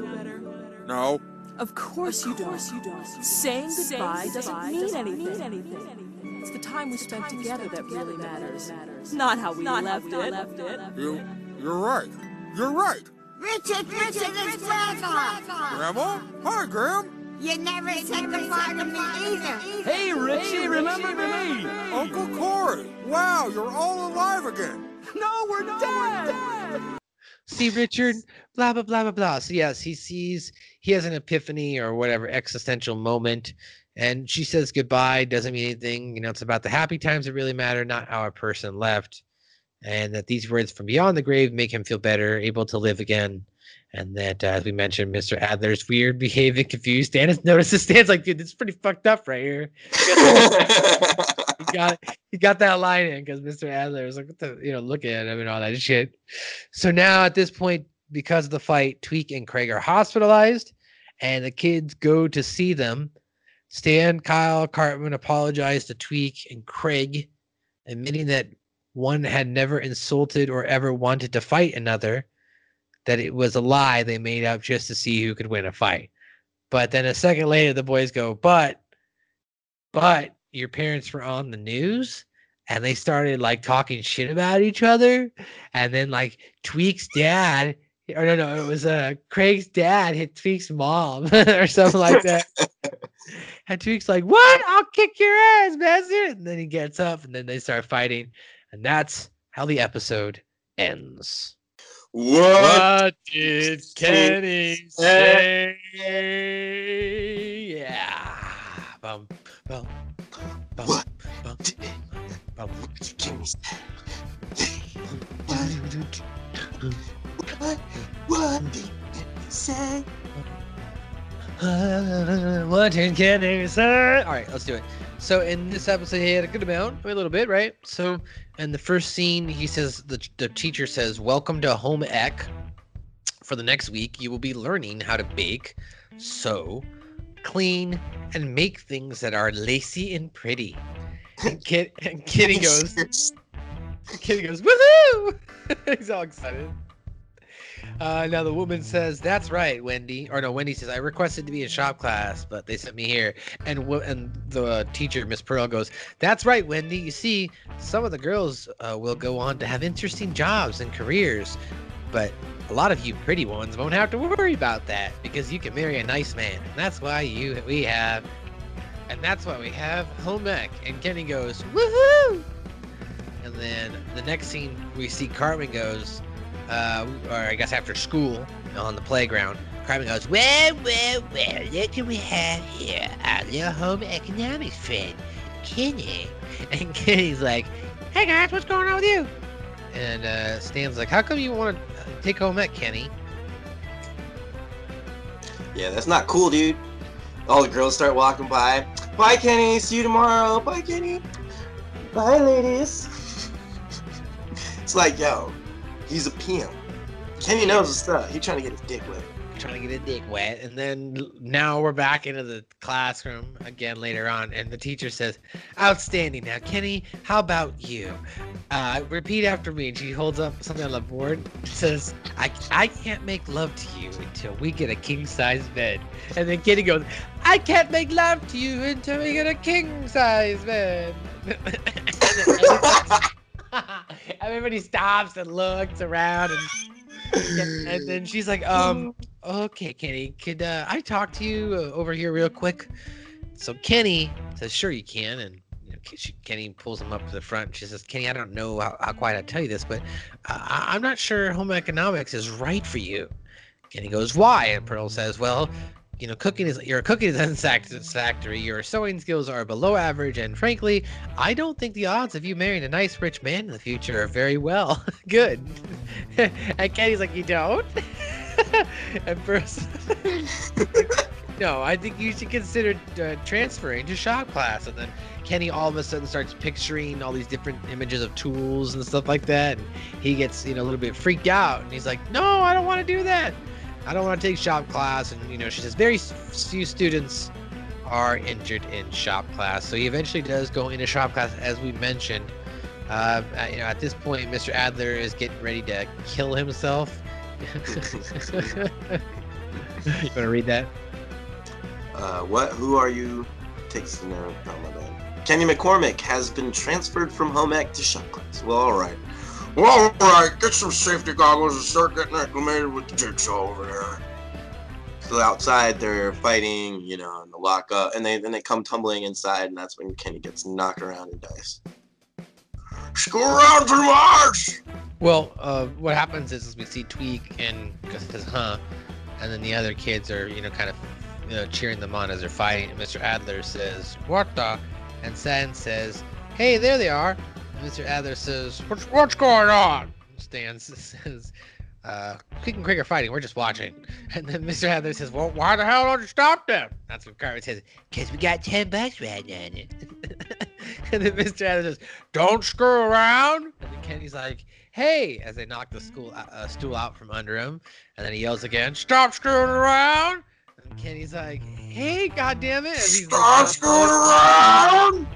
No. Of course you don't. you don't. Saying goodbye doesn't mean anything. It's the time we spent together that really matters. Not how we Not left it. You, you're right. You're right. Richard, Richard, it's Grandma. Grandma? Hi, Gram. You never said goodbye to me either. Hey, Richie, remember me? Uncle Corey. Wow, you're all alive again. No, we're not dead. See, Richard, blah, blah, blah, blah, blah. So, yes, he sees, he has an epiphany or whatever existential moment. And she says goodbye, doesn't mean anything. You know, it's about the happy times that really matter, not how a person left. And that these words from beyond the grave make him feel better, able to live again. And that, uh, as we mentioned, Mr. Adler's weird, behaving, confused. Stan has noticed Stan's like, dude, this is pretty fucked up right here. he got he got that line in because Mr. Adler was like, what the, you know, looking at him and all that shit. So now at this point, because of the fight, Tweek and Craig are hospitalized, and the kids go to see them. Stan, Kyle, Cartman apologize to Tweek and Craig, admitting that one had never insulted or ever wanted to fight another, that it was a lie they made up just to see who could win a fight. But then a second later, the boys go, but, but your parents were on the news and they started like talking shit about each other. And then like Tweek's dad, or no, no, it was uh Craig's dad hit Tweek's mom or something like that. and Tweek's like, What? I'll kick your ass, bastard. And then he gets up and then they start fighting. And that's how the episode ends. What, did Kenny say? Yeah. Bum, bum, bum, What bum, bum. What? What did you say? What did Kenny say? All right, let's do it. So in this episode, he had a good amount, a little bit, right? So in the first scene, he says the the teacher says, "Welcome to home ec. For the next week, you will be learning how to bake, sew, clean, and make things that are lacy and pretty." And Kid and Kitty goes, Kitty goes, "Woohoo!" He's all excited. Uh, now the woman says, "That's right, Wendy." Or no, Wendy says, "I requested to be in shop class, but they sent me here." And wo- and the teacher, Miss Pearl, goes, "That's right, Wendy. You see, some of the girls uh, will go on to have interesting jobs and careers, but a lot of you pretty ones won't have to worry about that because you can marry a nice man, and that's why you we have, and that's why we have home ec." And Kenny goes, "Woohoo!" And then the next scene, we see Cartman goes, uh, or I guess after school on the playground, Cartman goes, Well, well, well, look who we have here, our little home economics friend, Kenny. And Kenny's like, Hey guys, what's going on with you? And uh, Stan's like, How come you want to take home ec, Kenny? Yeah, that's not cool, dude. All the girls start walking by. Bye, Kenny. See you tomorrow. Bye, Kenny. Bye, ladies. it's like, yo, he's a pimp. Kenny knows his stuff. He's trying to get his dick wet. trying to get his dick wet. And then now we're back into the classroom again later on. And the teacher says, Outstanding. Now, Kenny, how about you? Uh, repeat after me. And she holds up something on the board. Says, I, I can't make love to you until we get a king size bed. And then Kenny goes, I can't make love to you until we get a king size bed. Everybody- stops and looks around and and, then she's like, um, okay, Kenny, could uh, I talk to you uh, over here real quick? So Kenny says, sure you can. And she, Kenny pulls him up to the front. She says, Kenny, I don't know how, how quite I tell you this, but uh, I'm not sure home economics is right for you. Kenny goes, why? And Pearl says, well, you know, cooking is you're a cooking satisfactory. Your sewing skills are below average, and frankly, I don't think the odds of you marrying a nice rich man in the future are very well good. and Kenny's like, you don't. and first, no, I think you should consider uh, transferring to shop class. And then Kenny all of a sudden starts picturing all these different images of tools and stuff like that, and he gets you know a little bit freaked out, and he's like, no, I don't want to do that. I don't want to take shop class. And, you know, she says very few students are injured in shop class. So he eventually does go into shop class, as we mentioned. Uh, uh, you know, at this point, Mr. Adler is getting ready to kill himself. you want to read that? Uh, what? Who are you? Takes the bad. Kenny McCormick has been transferred from home ec to shop class. Well, all right. Well, all right, get some safety goggles and start getting acclimated with the jigsaw over there. So outside they're fighting, you know, in the lockup, and they then they come tumbling inside, and that's when Kenny gets knocked around and dies. Screw around too much. Well, uh, what happens is we see Tweek and says, "Huh," and then the other kids are, you know, kind of you know, cheering them on as they're fighting. And Mr. Adler says, "What the?" And Stan says, "Hey, there they are." Mr. Adler says, "What's what's going on?" Stan says, uh, Tweek and Craig are fighting. We're just watching. And then Mr. Adler says, Well, why the hell don't you stop them? That's what Cartman says, Because we got 10 bucks right now. and then Mr. Adler says, Don't screw around. And then Kenny's like, Hey, as they knock the school, uh, stool out from under him. And then he yells again, Stop screwing around. And Kenny's like, Hey, goddammit. As he's Stop like, screwing around.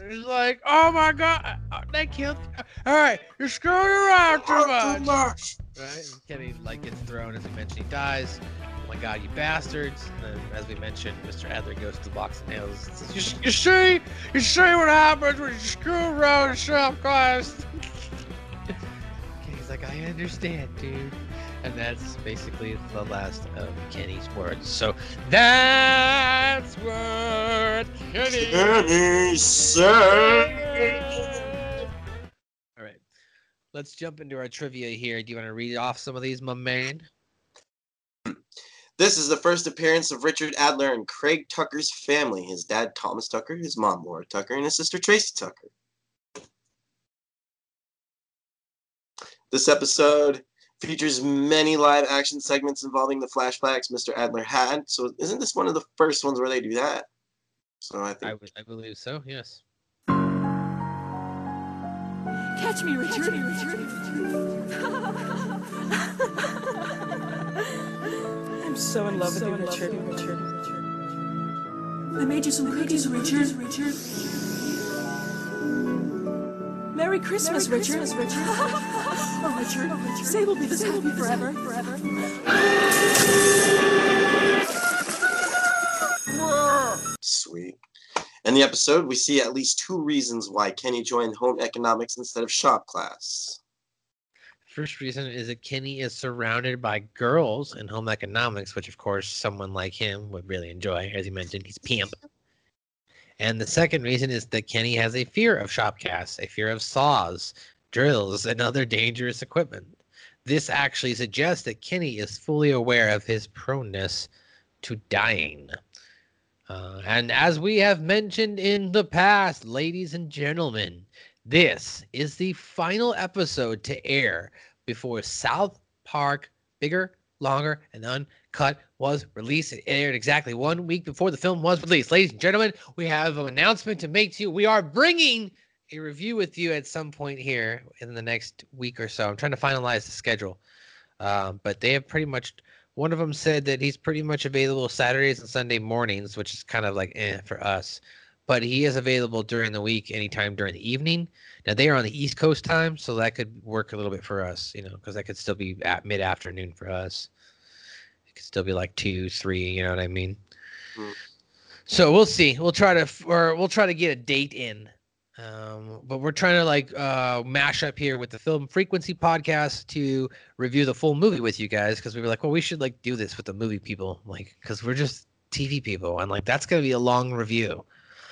And He's like, Oh my god, uh, they killed. All right, you're screwing around too much. Too much. Right? And Kenny like gets thrown as we mentioned. He dies. Oh my god, you bastards! And then, as we mentioned, Mr. Adler goes to the box of nails. and says, You, you see, you see what happens when you screw around in shop class. Kenny's like, I understand, dude. And that's basically the last of Kenny's words. So that's what Kenny, Kenny said. All right, let's jump into our trivia here. Do you want to read off some of these, my man? This is the first appearance of Richard Adler and Craig Tucker's family. His dad, Thomas Tucker, his mom, Laura Tucker, and his sister, Tracy Tucker. This episode features many live action segments involving the flashbacks Mr. Adler had. So, isn't this one of the first ones where they do that? So, I I, think. would- I believe so. Yes. Catch me, Richard. I'm so in love with you, Richard. I made you some cookies, Richard. Richard. Merry Christmas, oh, Richard. oh, Richard. Say we'll be this happy forever. Forever. Sweet. In the episode, we see at least two reasons why Kenny joined home economics instead of shop class. First reason is that Kenny is surrounded by girls in home economics, which of course someone like him would really enjoy. As he mentioned, he's pimp. And the second reason is that Kenny has a fear of shopcasts, a fear of saws, drills, and other dangerous equipment. This actually suggests that Kenny is fully aware of his proneness to dying. Uh, and as we have mentioned in the past, ladies and gentlemen, this is the final episode to air before South Park Bigger, Longer, and Uncut was released. It aired exactly one week before the film was released. Ladies and gentlemen, we have an announcement to make to you. We are bringing a review with you at some point here in the next week or so. I'm trying to finalize the schedule. Um, but they have pretty much one of them said that he's pretty much available Saturdays and Sunday mornings, which is kind of like eh for us. But he is available during the week, anytime during the evening. Now they are on the East Coast time, so that could work a little bit for us, you know, because that could still be at mid afternoon for us. Could still be like two, three, you know what I mean? Mm. So we'll see. We'll try to, or we'll try to get a date in. Um, but we're trying to like uh, mash up here with the Film Frequency podcast to review the full movie with you guys because we were like, well, we should like do this with the movie people, like because we're just TV people, and like that's gonna be a long review.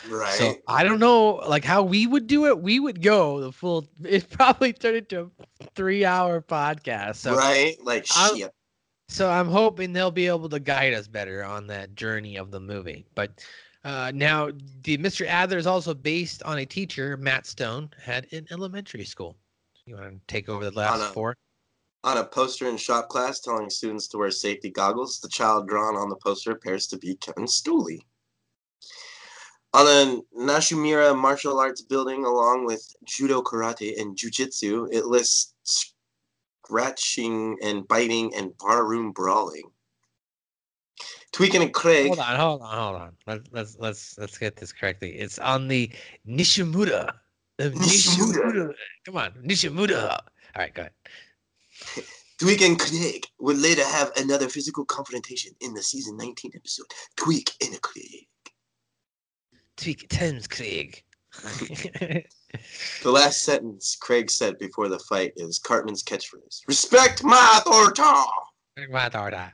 Right. So I don't know, like how we would do it. We would go the full. It probably turned into a three-hour podcast. So right? Like, I'm- shit. So I'm hoping they'll be able to guide us better on that journey of the movie. But uh, now, the Mr. Adler is also based on a teacher Matt Stone had in elementary school. You want to take over the last a- four? On a poster in shop class telling students to wear safety goggles, the child drawn on the poster appears to be Kevin Stoley. On the Nishimura martial arts building, along with judo, karate, and jujitsu, it lists scratching and biting and barroom brawling. Tweaking and Craig. Hold on, hold on, hold on. Let's let's let's let's get this correctly. It's on the Nishimura. The Nishimura. Nishimura. Come on, Nishimura. All right, go ahead. Tweek and Craig would later have another physical confrontation in the season 19 episode, Tweek and Craig. Tweek Thames Craig. The last sentence Craig said before the fight is Cartman's catchphrase Respect my authority! My daughter.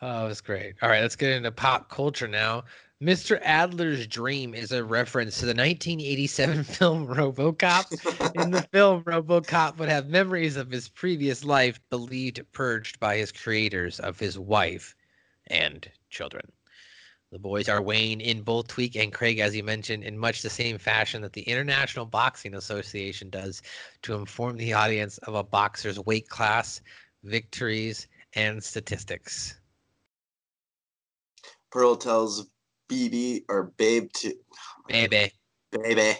Oh, it's great. All right, let's get into pop culture now. Mr. Adler's dream is a reference to the 1987 film RoboCop. In the film, RoboCop would have memories of his previous life believed purged by his creators of his wife and children. The boys are weighing in both Tweek and Craig, as you mentioned, in much the same fashion that the International Boxing Association does to inform the audience of a boxer's weight class, victories, and statistics. Pearl tells BB or Babe to Baby. Baby.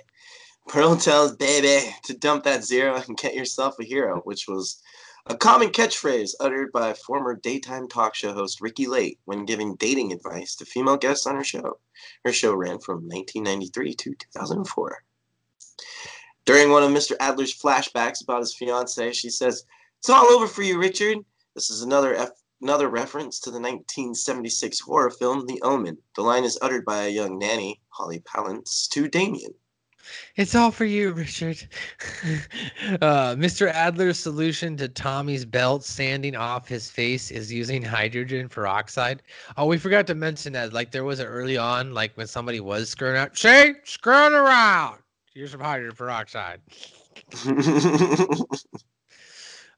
Pearl tells Baby to dump that zero and get yourself a hero, which was a common catchphrase uttered by former daytime talk show host Ricki Lake when giving dating advice to female guests on her show. Her show ran from 1993 to 2004. During one of Mr. Adler's flashbacks about his fiancee, she says, It's all over for you, Richard. This is another F- another reference to the 1976 horror film The Omen. The line is uttered by a young nanny, Holly Palance, to Damien. It's all for you, Richard. uh, Mr. Adler's solution to Tommy's belt sanding off his face is using hydrogen peroxide. Oh, we forgot to mention that. Like there was a early on, like when somebody was screwing out. See, screwing around. Use some hydrogen peroxide.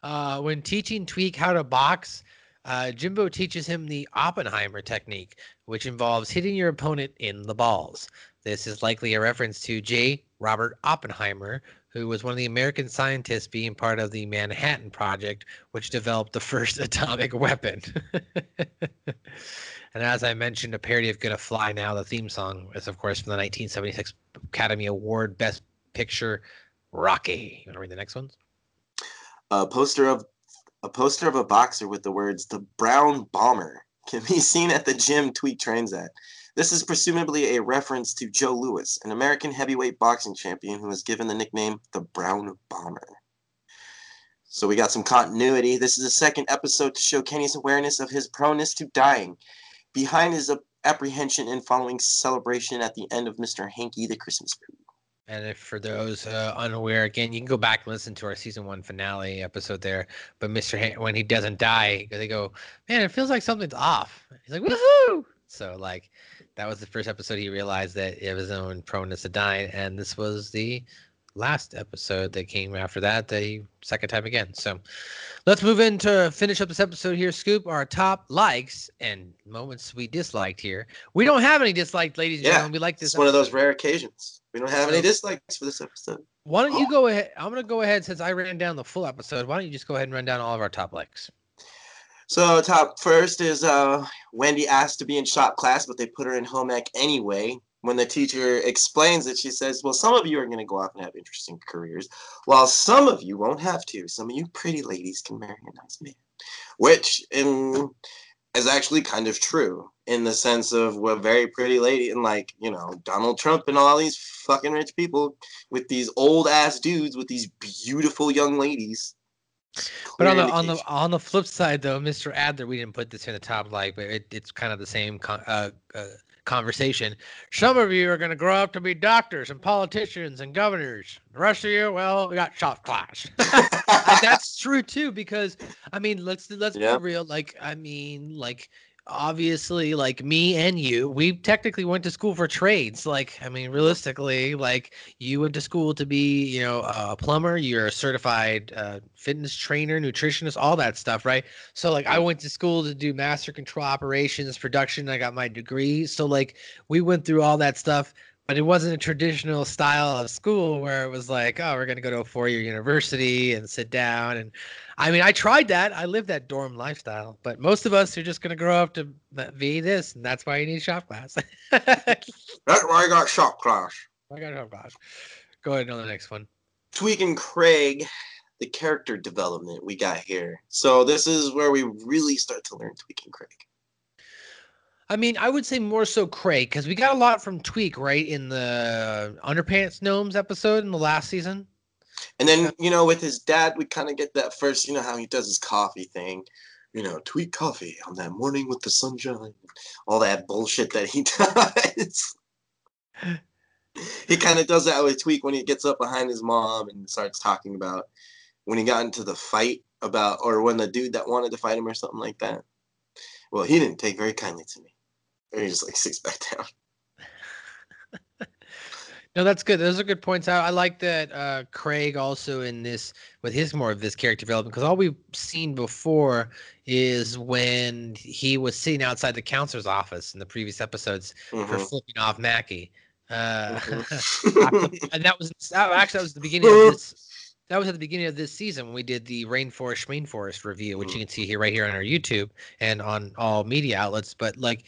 uh, when teaching Tweek how to box, uh, Jimbo teaches him the Oppenheimer technique, which involves hitting your opponent in the balls. This is likely a reference to J. Robert Oppenheimer, who was one of the American scientists being part of the Manhattan Project, which developed the first atomic weapon. and as I mentioned, a parody of Gonna Fly Now, the theme song is, of course, from the 1976 Academy Award Best Picture, Rocky. You want to read the next ones? A poster of a poster of a boxer with the words "The Brown Bomber" can be seen at the gym Tweek trains at. This is presumably a reference to Joe Louis, an American heavyweight boxing champion who was given the nickname the Brown Bomber. So we got some continuity. This is the second episode to show Kenny's awareness of his proneness to dying. Behind his apprehension and following celebration at the end of Mr. Hankey the Christmas Poo. And if for those uh, unaware, again, you can go back and listen to our season one finale episode there. But Mr. Han- when he doesn't die, they go, man, it feels like something's off. He's like, woohoo! So like, that was the first episode he realized that it was his own proneness to dying, and this was the last episode that came after that. The second time again. So let's move into finish up this episode here. Scoop our top likes and moments we disliked here. We don't have any disliked, ladies and Yeah, gentlemen. We like this. It's one of those rare occasions. We don't have any dislikes for this episode. Why don't you oh. go ahead? I'm gonna go ahead since I ran down the full episode. Why don't you just go ahead and run down all of our top likes? So top first is uh, Wendy asked to be in shop class, but they put her in home ec anyway. When the teacher explains it, she says, "Well, some of you are going to go off and have interesting careers, while some of you won't have to. Some of you pretty ladies can marry a nice man," which in, is actually kind of true in the sense of we're very pretty lady and like you know Donald Trump and all these fucking rich people with these old ass dudes with these beautiful young ladies. But on the on the on the flip side, though, Mr. Adler, we didn't put this in the top like, but it, it's kind of the same con- uh, uh, conversation. Some of you are going to grow up to be doctors and politicians and governors. The rest of you, well, we got shop class. that's true too, because I mean, let's let's Yeah. be real. Like, I mean, like obviously, like me and you, we technically went to school for trades. Like, I mean, realistically, like you went to school to be, you know, a plumber. You're a certified uh, fitness trainer, nutritionist, all that stuff, right? So, like, I went to school to do master control operations, production. I got my degree. So, like, we went through all that stuff but it wasn't a traditional style of school where it was like, oh, we're going to go to a four year university and sit down. And I mean, I tried that. I lived that dorm lifestyle, but most of us are just going to grow up to be this. And that's why you need shop class. That's why I got shop class. I got shop class. Go ahead on the next one. Tweek and Craig, the character development we got here. So this is where we really start to learn Tweek and Craig. I mean, I would say more so Craig because we got a lot from Tweek, right? In the Underpants Gnomes episode in the last season. And then, you know, with his dad, we kind of get that first, you know, how he does his coffee thing. You know, tweet coffee on that morning with the sunshine. All that bullshit that he does. he kind of does that with Tweek when he gets up behind his mom and starts talking about when he got into the fight about, or when the dude that wanted to fight him or something like that. Well, he didn't take very kindly to me. And he just like sits back down. No, that's good. Those are good points. I, I like that uh, Craig also in this with his more of this character development because all we've seen before is when he was sitting outside the counselor's office in the previous episodes for Mhm. flipping off Mackey. Uh, Mhm. and that was actually that was the beginning of this. That was at the beginning of this season when we did the rainforest rainforest review, which you can see here right here on our YouTube and on all media outlets. But like,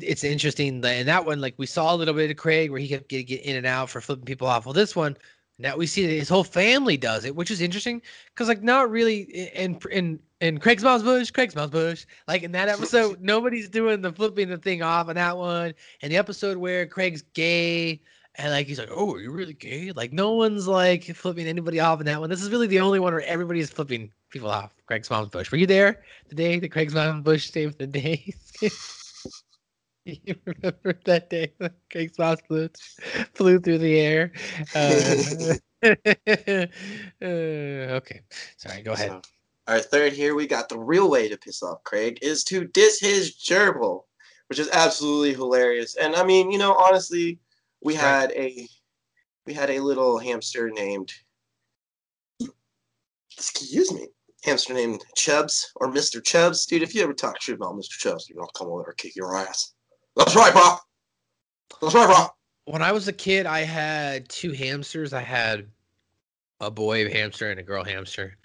it's interesting that in that one, like we saw a little bit of Craig where he kept getting get in and out for flipping people off. Well, this one, now we see that his whole family does it, which is interesting because like not really in in in Craig's mom's bush, Craig's mom's bush. Like in that episode, nobody's doing the flipping the thing off in that one. And the episode where Craig's gay and like he's like, "Oh, you're really gay?" Like no one's like flipping anybody off in that one. This is really the only one where everybody is flipping people off. Craig's mom's bush. Were you there the day that Craig's mom's bush saved the day? you remember that day when Craig's mom's flew, flew through the air? Uh, uh, okay, sorry. Go ahead. So, our third here, we got the real way to piss off Craig is to diss his gerbil, which is absolutely hilarious. And I mean, you know, honestly, we had a we had a little hamster named excuse me, hamster named Chubbs or Mr. Chubbs. Dude, if you ever talk shit about Mr. Chubbs, you're gonna come over and kick your ass. That's right, bro. That's right, bro. when I was a kid, I had two hamsters. I had a boy hamster and a girl hamster.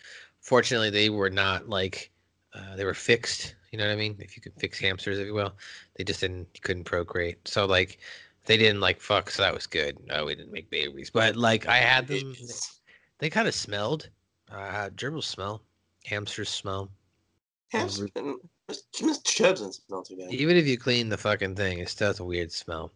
Fortunately, they were not like uh, they were fixed. You know what I mean? If you could fix hamsters, if you will, they just didn't couldn't procreate. So like they didn't like fuck. So that was good. Uh, we didn't make babies, but like I had them. They kind of smelled. Uh, gerbils smell. Hamsters smell. Hamster and Mr. Chubbs doesn't smell too bad. Even if you clean the fucking thing, it still has a weird smell.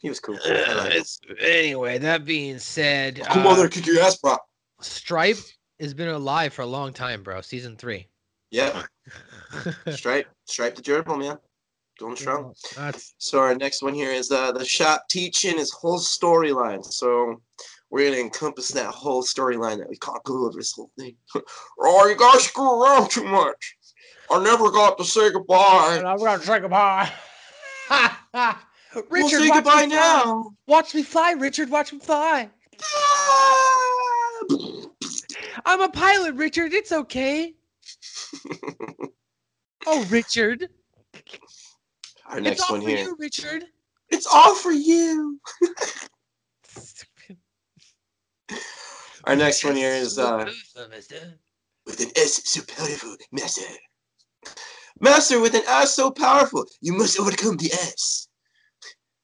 He was cool. Uh, like him. it's- anyway, that being said, Come uh, over there, kick your ass, bro. Stripe has been alive for a long time, bro. Season three. Yeah. Stripe, stripe the gerbil, man. Going strong. That's So our next one here is uh, the shop teaching his whole storyline. So we're gonna encompass that whole storyline that we can't go over this whole thing. oh, you guys screw around too much. I never got to say goodbye. I'm gonna say goodbye. Richard, We'll say watch goodbye me fly. now. Watch me fly, Richard. Watch me fly. I'm a pilot, Richard. It's okay. oh, Richard. Our it's next all one for here. you, Richard. It's all for you. Our next one here is uh, with an S so powerful, Master. Master, with an S so powerful, you must overcome the S.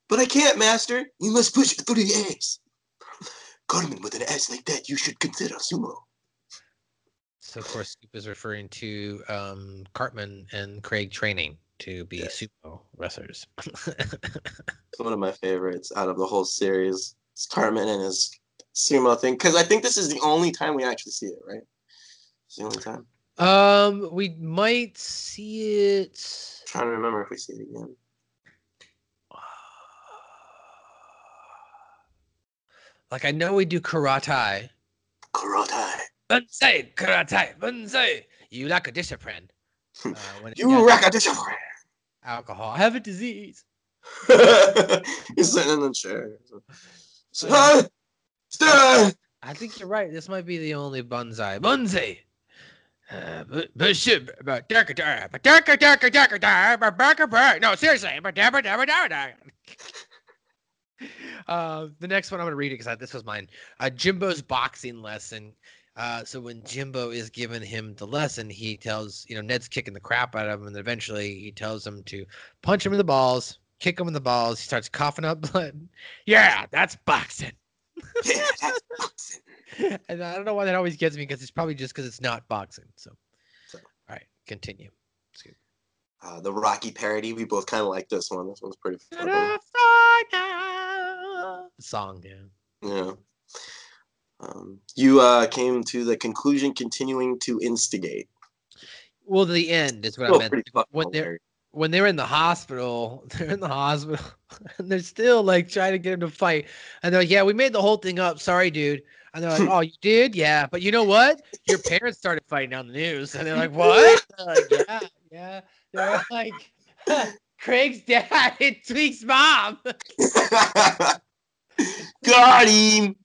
But I can't, Master. You must push through the S. Carmen, with an S like that, you should consider sumo. So, of course, Scoop is referring to um, Cartman and Craig training to be sumo wrestlers. It's one of my favorites out of the whole series. It's Cartman and his sumo thing. Because I think this is the only time we actually see it, right? It's the only time. Um, we might see it. i trying to remember if we see it again. Like I know we do karate. Karate. Bunsei, karate, bunsei. You lack a discipline. Uh, You lack a discipline. Alcohol. I have a disease. He's sitting in the chair. Stay! I think you're right. This might be the only bonsai. Bonsai. Uh, but shit, but. No, seriously, but. Uh, the next one I'm gonna read it because this was mine. Uh, Jimbo's boxing lesson. Uh, so when Jimbo is giving him the lesson, he tells you know Ned's kicking the crap out of him, and eventually he tells him to punch him in the balls, kick him in the balls. He starts coughing up blood. Yeah, that's boxing. Yeah, that's boxing. and I don't know why that always gets me because it's probably just because it's not boxing. So, all right, continue. Uh, the Rocky parody, we both kind of like this one. This one's pretty fun. Song, yeah. Yeah. Um, you uh, came to the conclusion continuing to instigate. Well, the end is what I meant. When they're. When they were in the hospital, they're in the hospital and they're still like trying to get him to fight. And they're like, Yeah, we made the whole thing up. Sorry, dude. And they're like, Oh, you did? Yeah. But you know what? Your parents started fighting on the news. And they're like, What? They're like, yeah, yeah. They're like, Craig's dad hit Tweek's mom. Got him.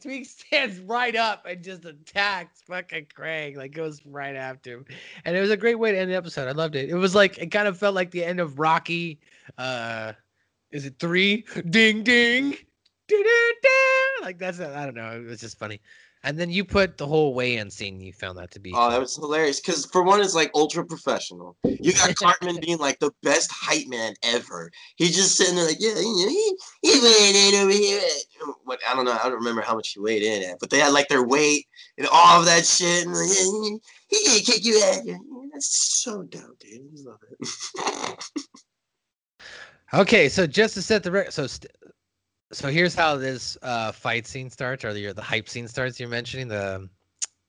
Tweek stands right up and just attacks fucking Craig, like goes right after him. And it was a great way to end the episode. I loved it. It was like it kind of felt like the end of Rocky. Uh is it three? Ding ding. Doo-doo-doo. Like that's I don't know. It was just funny. And then you put the whole weigh-in scene. You found that to be. Oh, that was hilarious. Because for one, it's like ultra professional. You got Cartman being like the best hype man ever. He's just sitting there like, yeah, he, he weighed in over here. At, what I don't know. I don't remember how much he weighed in at, but they had like their weight and all of that shit. And like, yeah, he, he kick you out. Yeah, That's so dope, dude. I love it. Okay, so just to set the record, so st- so here's how this uh, fight scene starts, or the the hype scene starts. You're mentioning the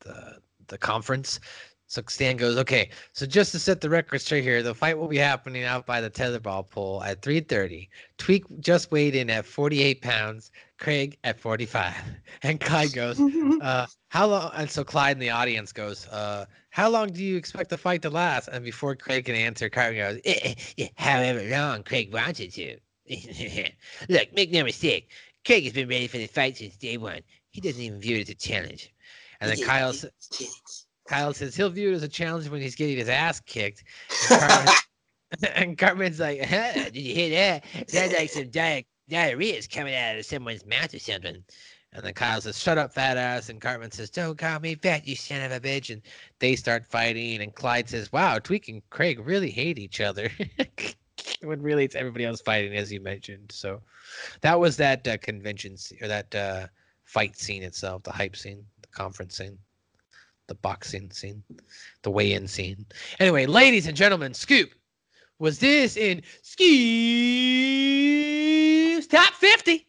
the the conference. So Stan goes, okay. So just to set the record straight here, the fight will be happening out by the tetherball pole at 3:30. Tweek just weighed in at 48 pounds. Craig at 45. And Clyde goes, uh, how long? And so Clyde in the audience goes, uh, how long do you expect the fight to last? And before Craig can answer, Cartman goes, "Eh, eh, eh, however long Craig wants it to. Look, make no mistake. Craig has been ready for the fight since day one. He doesn't even view it as a challenge. And then Kyle, Kyle says he'll view it as a challenge when he's getting his ass kicked. And, Cartman, and Cartman's like, huh, did you hear that? Sounds like some di- diarrhea is coming out of someone's mouth or something. And then Kyle says, shut up, fat ass. And Cartman says, don't call me fat, you son of a bitch. And they start fighting. And Clyde says, wow, Tweek and Craig really hate each other. When really it's everybody else fighting, as you mentioned. So that was that uh, convention or that uh, fight scene itself, the hype scene, the conference scene, the boxing scene, the weigh-in scene. Anyway, ladies and gentlemen, Scoop, was this in Scoop's top 50?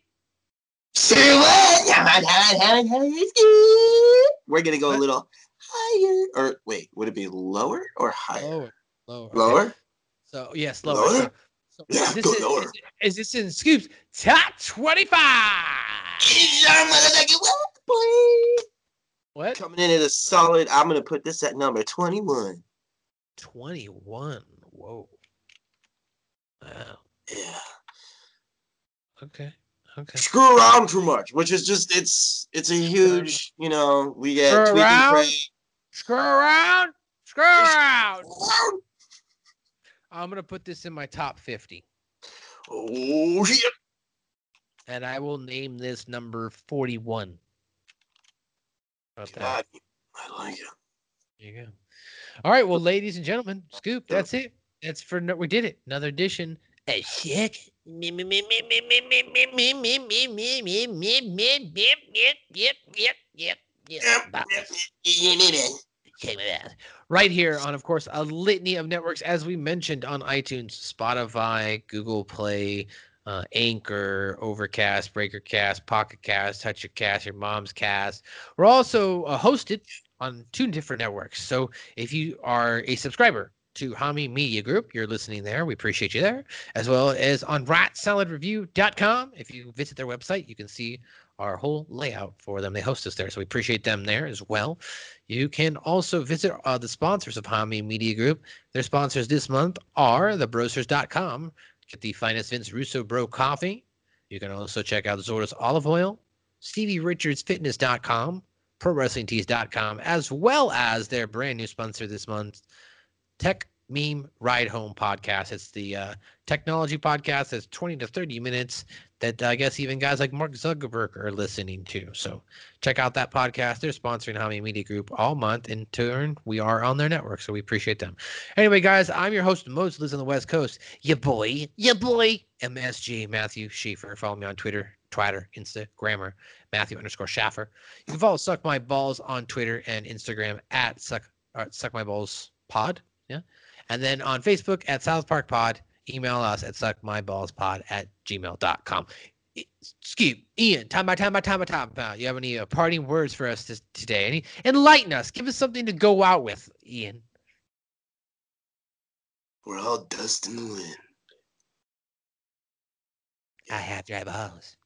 We're gonna go a little higher, or wait, would it be lower or higher? Lower. Lower. okay. So yes, lower. Lower? So, Yeah, is, this go in, lower. is, is this in Scoop's top 25? What? Coming in at a solid. I'm gonna put this at number 21. 21. Whoa. Wow. Yeah. Okay. Okay. Screw around too much, which is just it's it's a huge. You know, we get Screw around? Screw around. Screw around. I'm gonna put this in my top 50. Oh shit! And I will name this number 41. About that? I like it. There you go. All right, well, ladies and gentlemen, scoop. That's it. That's for we did it. Another edition. A me me Right here on, of course, a litany of networks, as we mentioned on iTunes, Spotify, Google Play, uh, Anchor, Overcast, Breakercast, Pocket Cast, Touch Your Cast, Your Mom's Cast. We're also uh, hosted on two different networks. So if you are a subscriber to Hami Media Group, you're listening there. We appreciate you there, as well as on ratsaladreview.com. If you visit their website, you can see our whole layout for them. They host us there, so we appreciate them there as well. You can also visit uh, the sponsors of Hami Media Group. Their sponsors this month are thebrosters.com. Get the finest Vince Russo Bro coffee. You can also check out Zorda's olive oil, Stevie Richards StevieRichardsFitness.com, ProWrestlingTees.com, as well as their brand new sponsor this month, Tech Meme Ride Home Podcast. It's the uh, technology podcast that's 20 to 30 minutes that uh, I guess even guys like Mark Zuckerberg are listening to. So check out that podcast. They're sponsoring Hami Media Group all month. In turn, we are on their network, so we appreciate them. Anyway, guys, I'm your host, Moses, lives on the West Coast. Ya boy, ya boy, MSG Matthew Schaefer. Follow me on Twitter, Twitter, Instagrammer, Matthew underscore Schaffer. You can follow Suck My Balls on Twitter and Instagram at Suck uh, Suck My Balls Pod. Yeah. And then on Facebook at South Park Pod. Email us at suckmyballspod at gmail.com. Scoop, Ian, time by time by time by time. Uh, you have any uh, parting words for us this, today? Any enlighten us. Give us something to go out with, Ian. We're all dust in the wind. I have dry balls.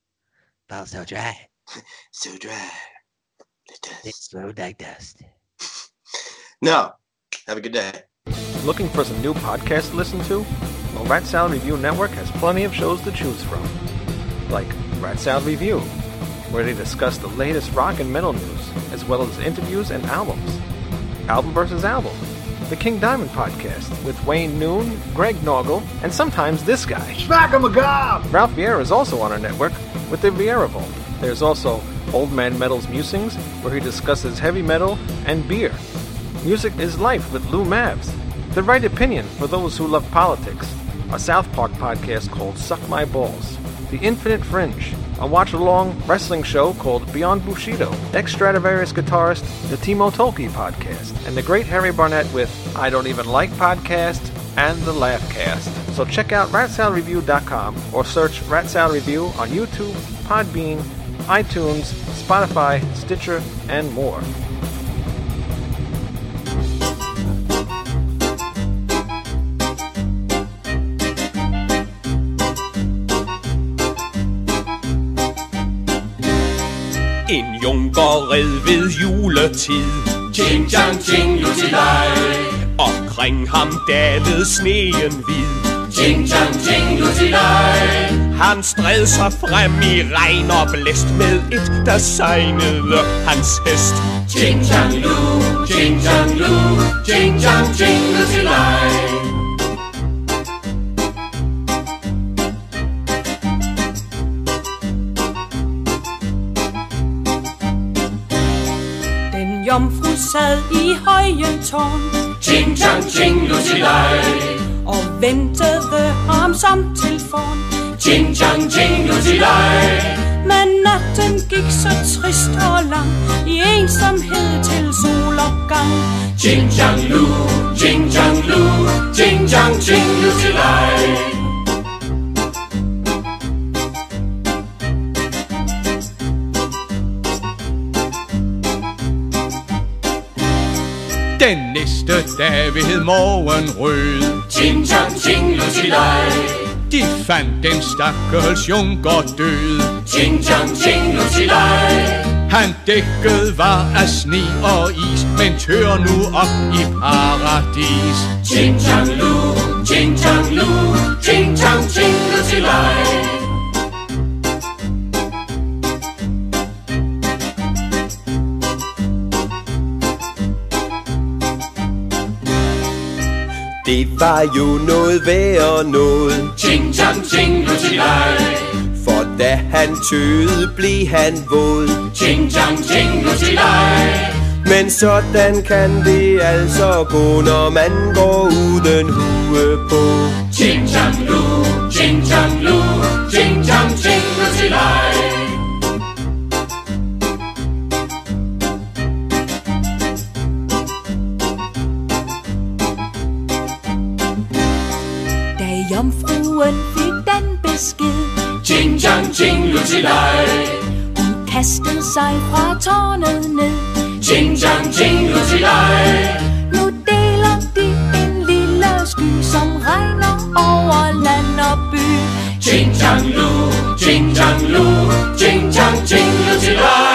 Balls so dry. so dry. They slow like dust. No. Have a good day. Looking for some new podcasts to listen to? Well, Rat Salad Review Network has plenty of shows to choose from. Like Rat Salad Review, where they discuss the latest rock and metal news, as well as interviews and albums. Album versus Album, the King Diamond podcast with Wayne Noon, Greg Noggle, and sometimes this guy. Smack him a gob! Ralph Vieira is also on our network with the Vieira Vault. There's also Old Man Metal's Musings, where he discusses heavy metal and beer. Music is Life with Lou Mavs. The Right Opinion for those who love politics. A South Park podcast called Suck My Balls. The Infinite Fringe. A watch along wrestling show called Beyond Bushido. Ex Stratovarius guitarist, the Timo Tolkki podcast. And the great Harry Barnett with I Don't Even Like Podcast and the Laughcast. So check out ratsaladreview.com or search Rat Salad Review on YouTube, Podbean, iTunes, Spotify, Stitcher, and more. En junkerred ved juletid. Ching chang ching lutilej Omkring ham dalede sneen hvid. Ching chang ching lutilej Han stred sig frem i regn og blæst med et, der sejnede hans hest. Ching chang lu, ching chang lu. Ching chang ching lutilej jomfru sad i højen tårn. Ching chang ching lutilej og ventede ham som til forn. Ching chang ching lutilej Men natten gik så trist og lang. I ensomhed til solopgang. Ching chang lu, ching chang lu. Ching chang ching lutilej Den næste dag ved morgenrød Ching chang ching lutilej De fandt den stakkels junker død. Ching chang ching lutilej Han dækket var af sne og is Men tør nu op i paradis. Ching chang lu, ching chang lu. Ching chang ching lutilej Det var jo noget værd noget. Ching chang ching lutilej For da han tøede, blev han våd. Ching chang ching lutilej Men sådan kan det altså gå, når man går uden hue på. Ching chang lu, ching chang lu. Ching chang ching besked, Ching chang ching lutilej hun kastede sig fra tårnet ned. Ching chang ching lutilej Nu deler de en lille sky, som regner over land og by. Ching chang lu, ching chang lu Ching chang ching lutilej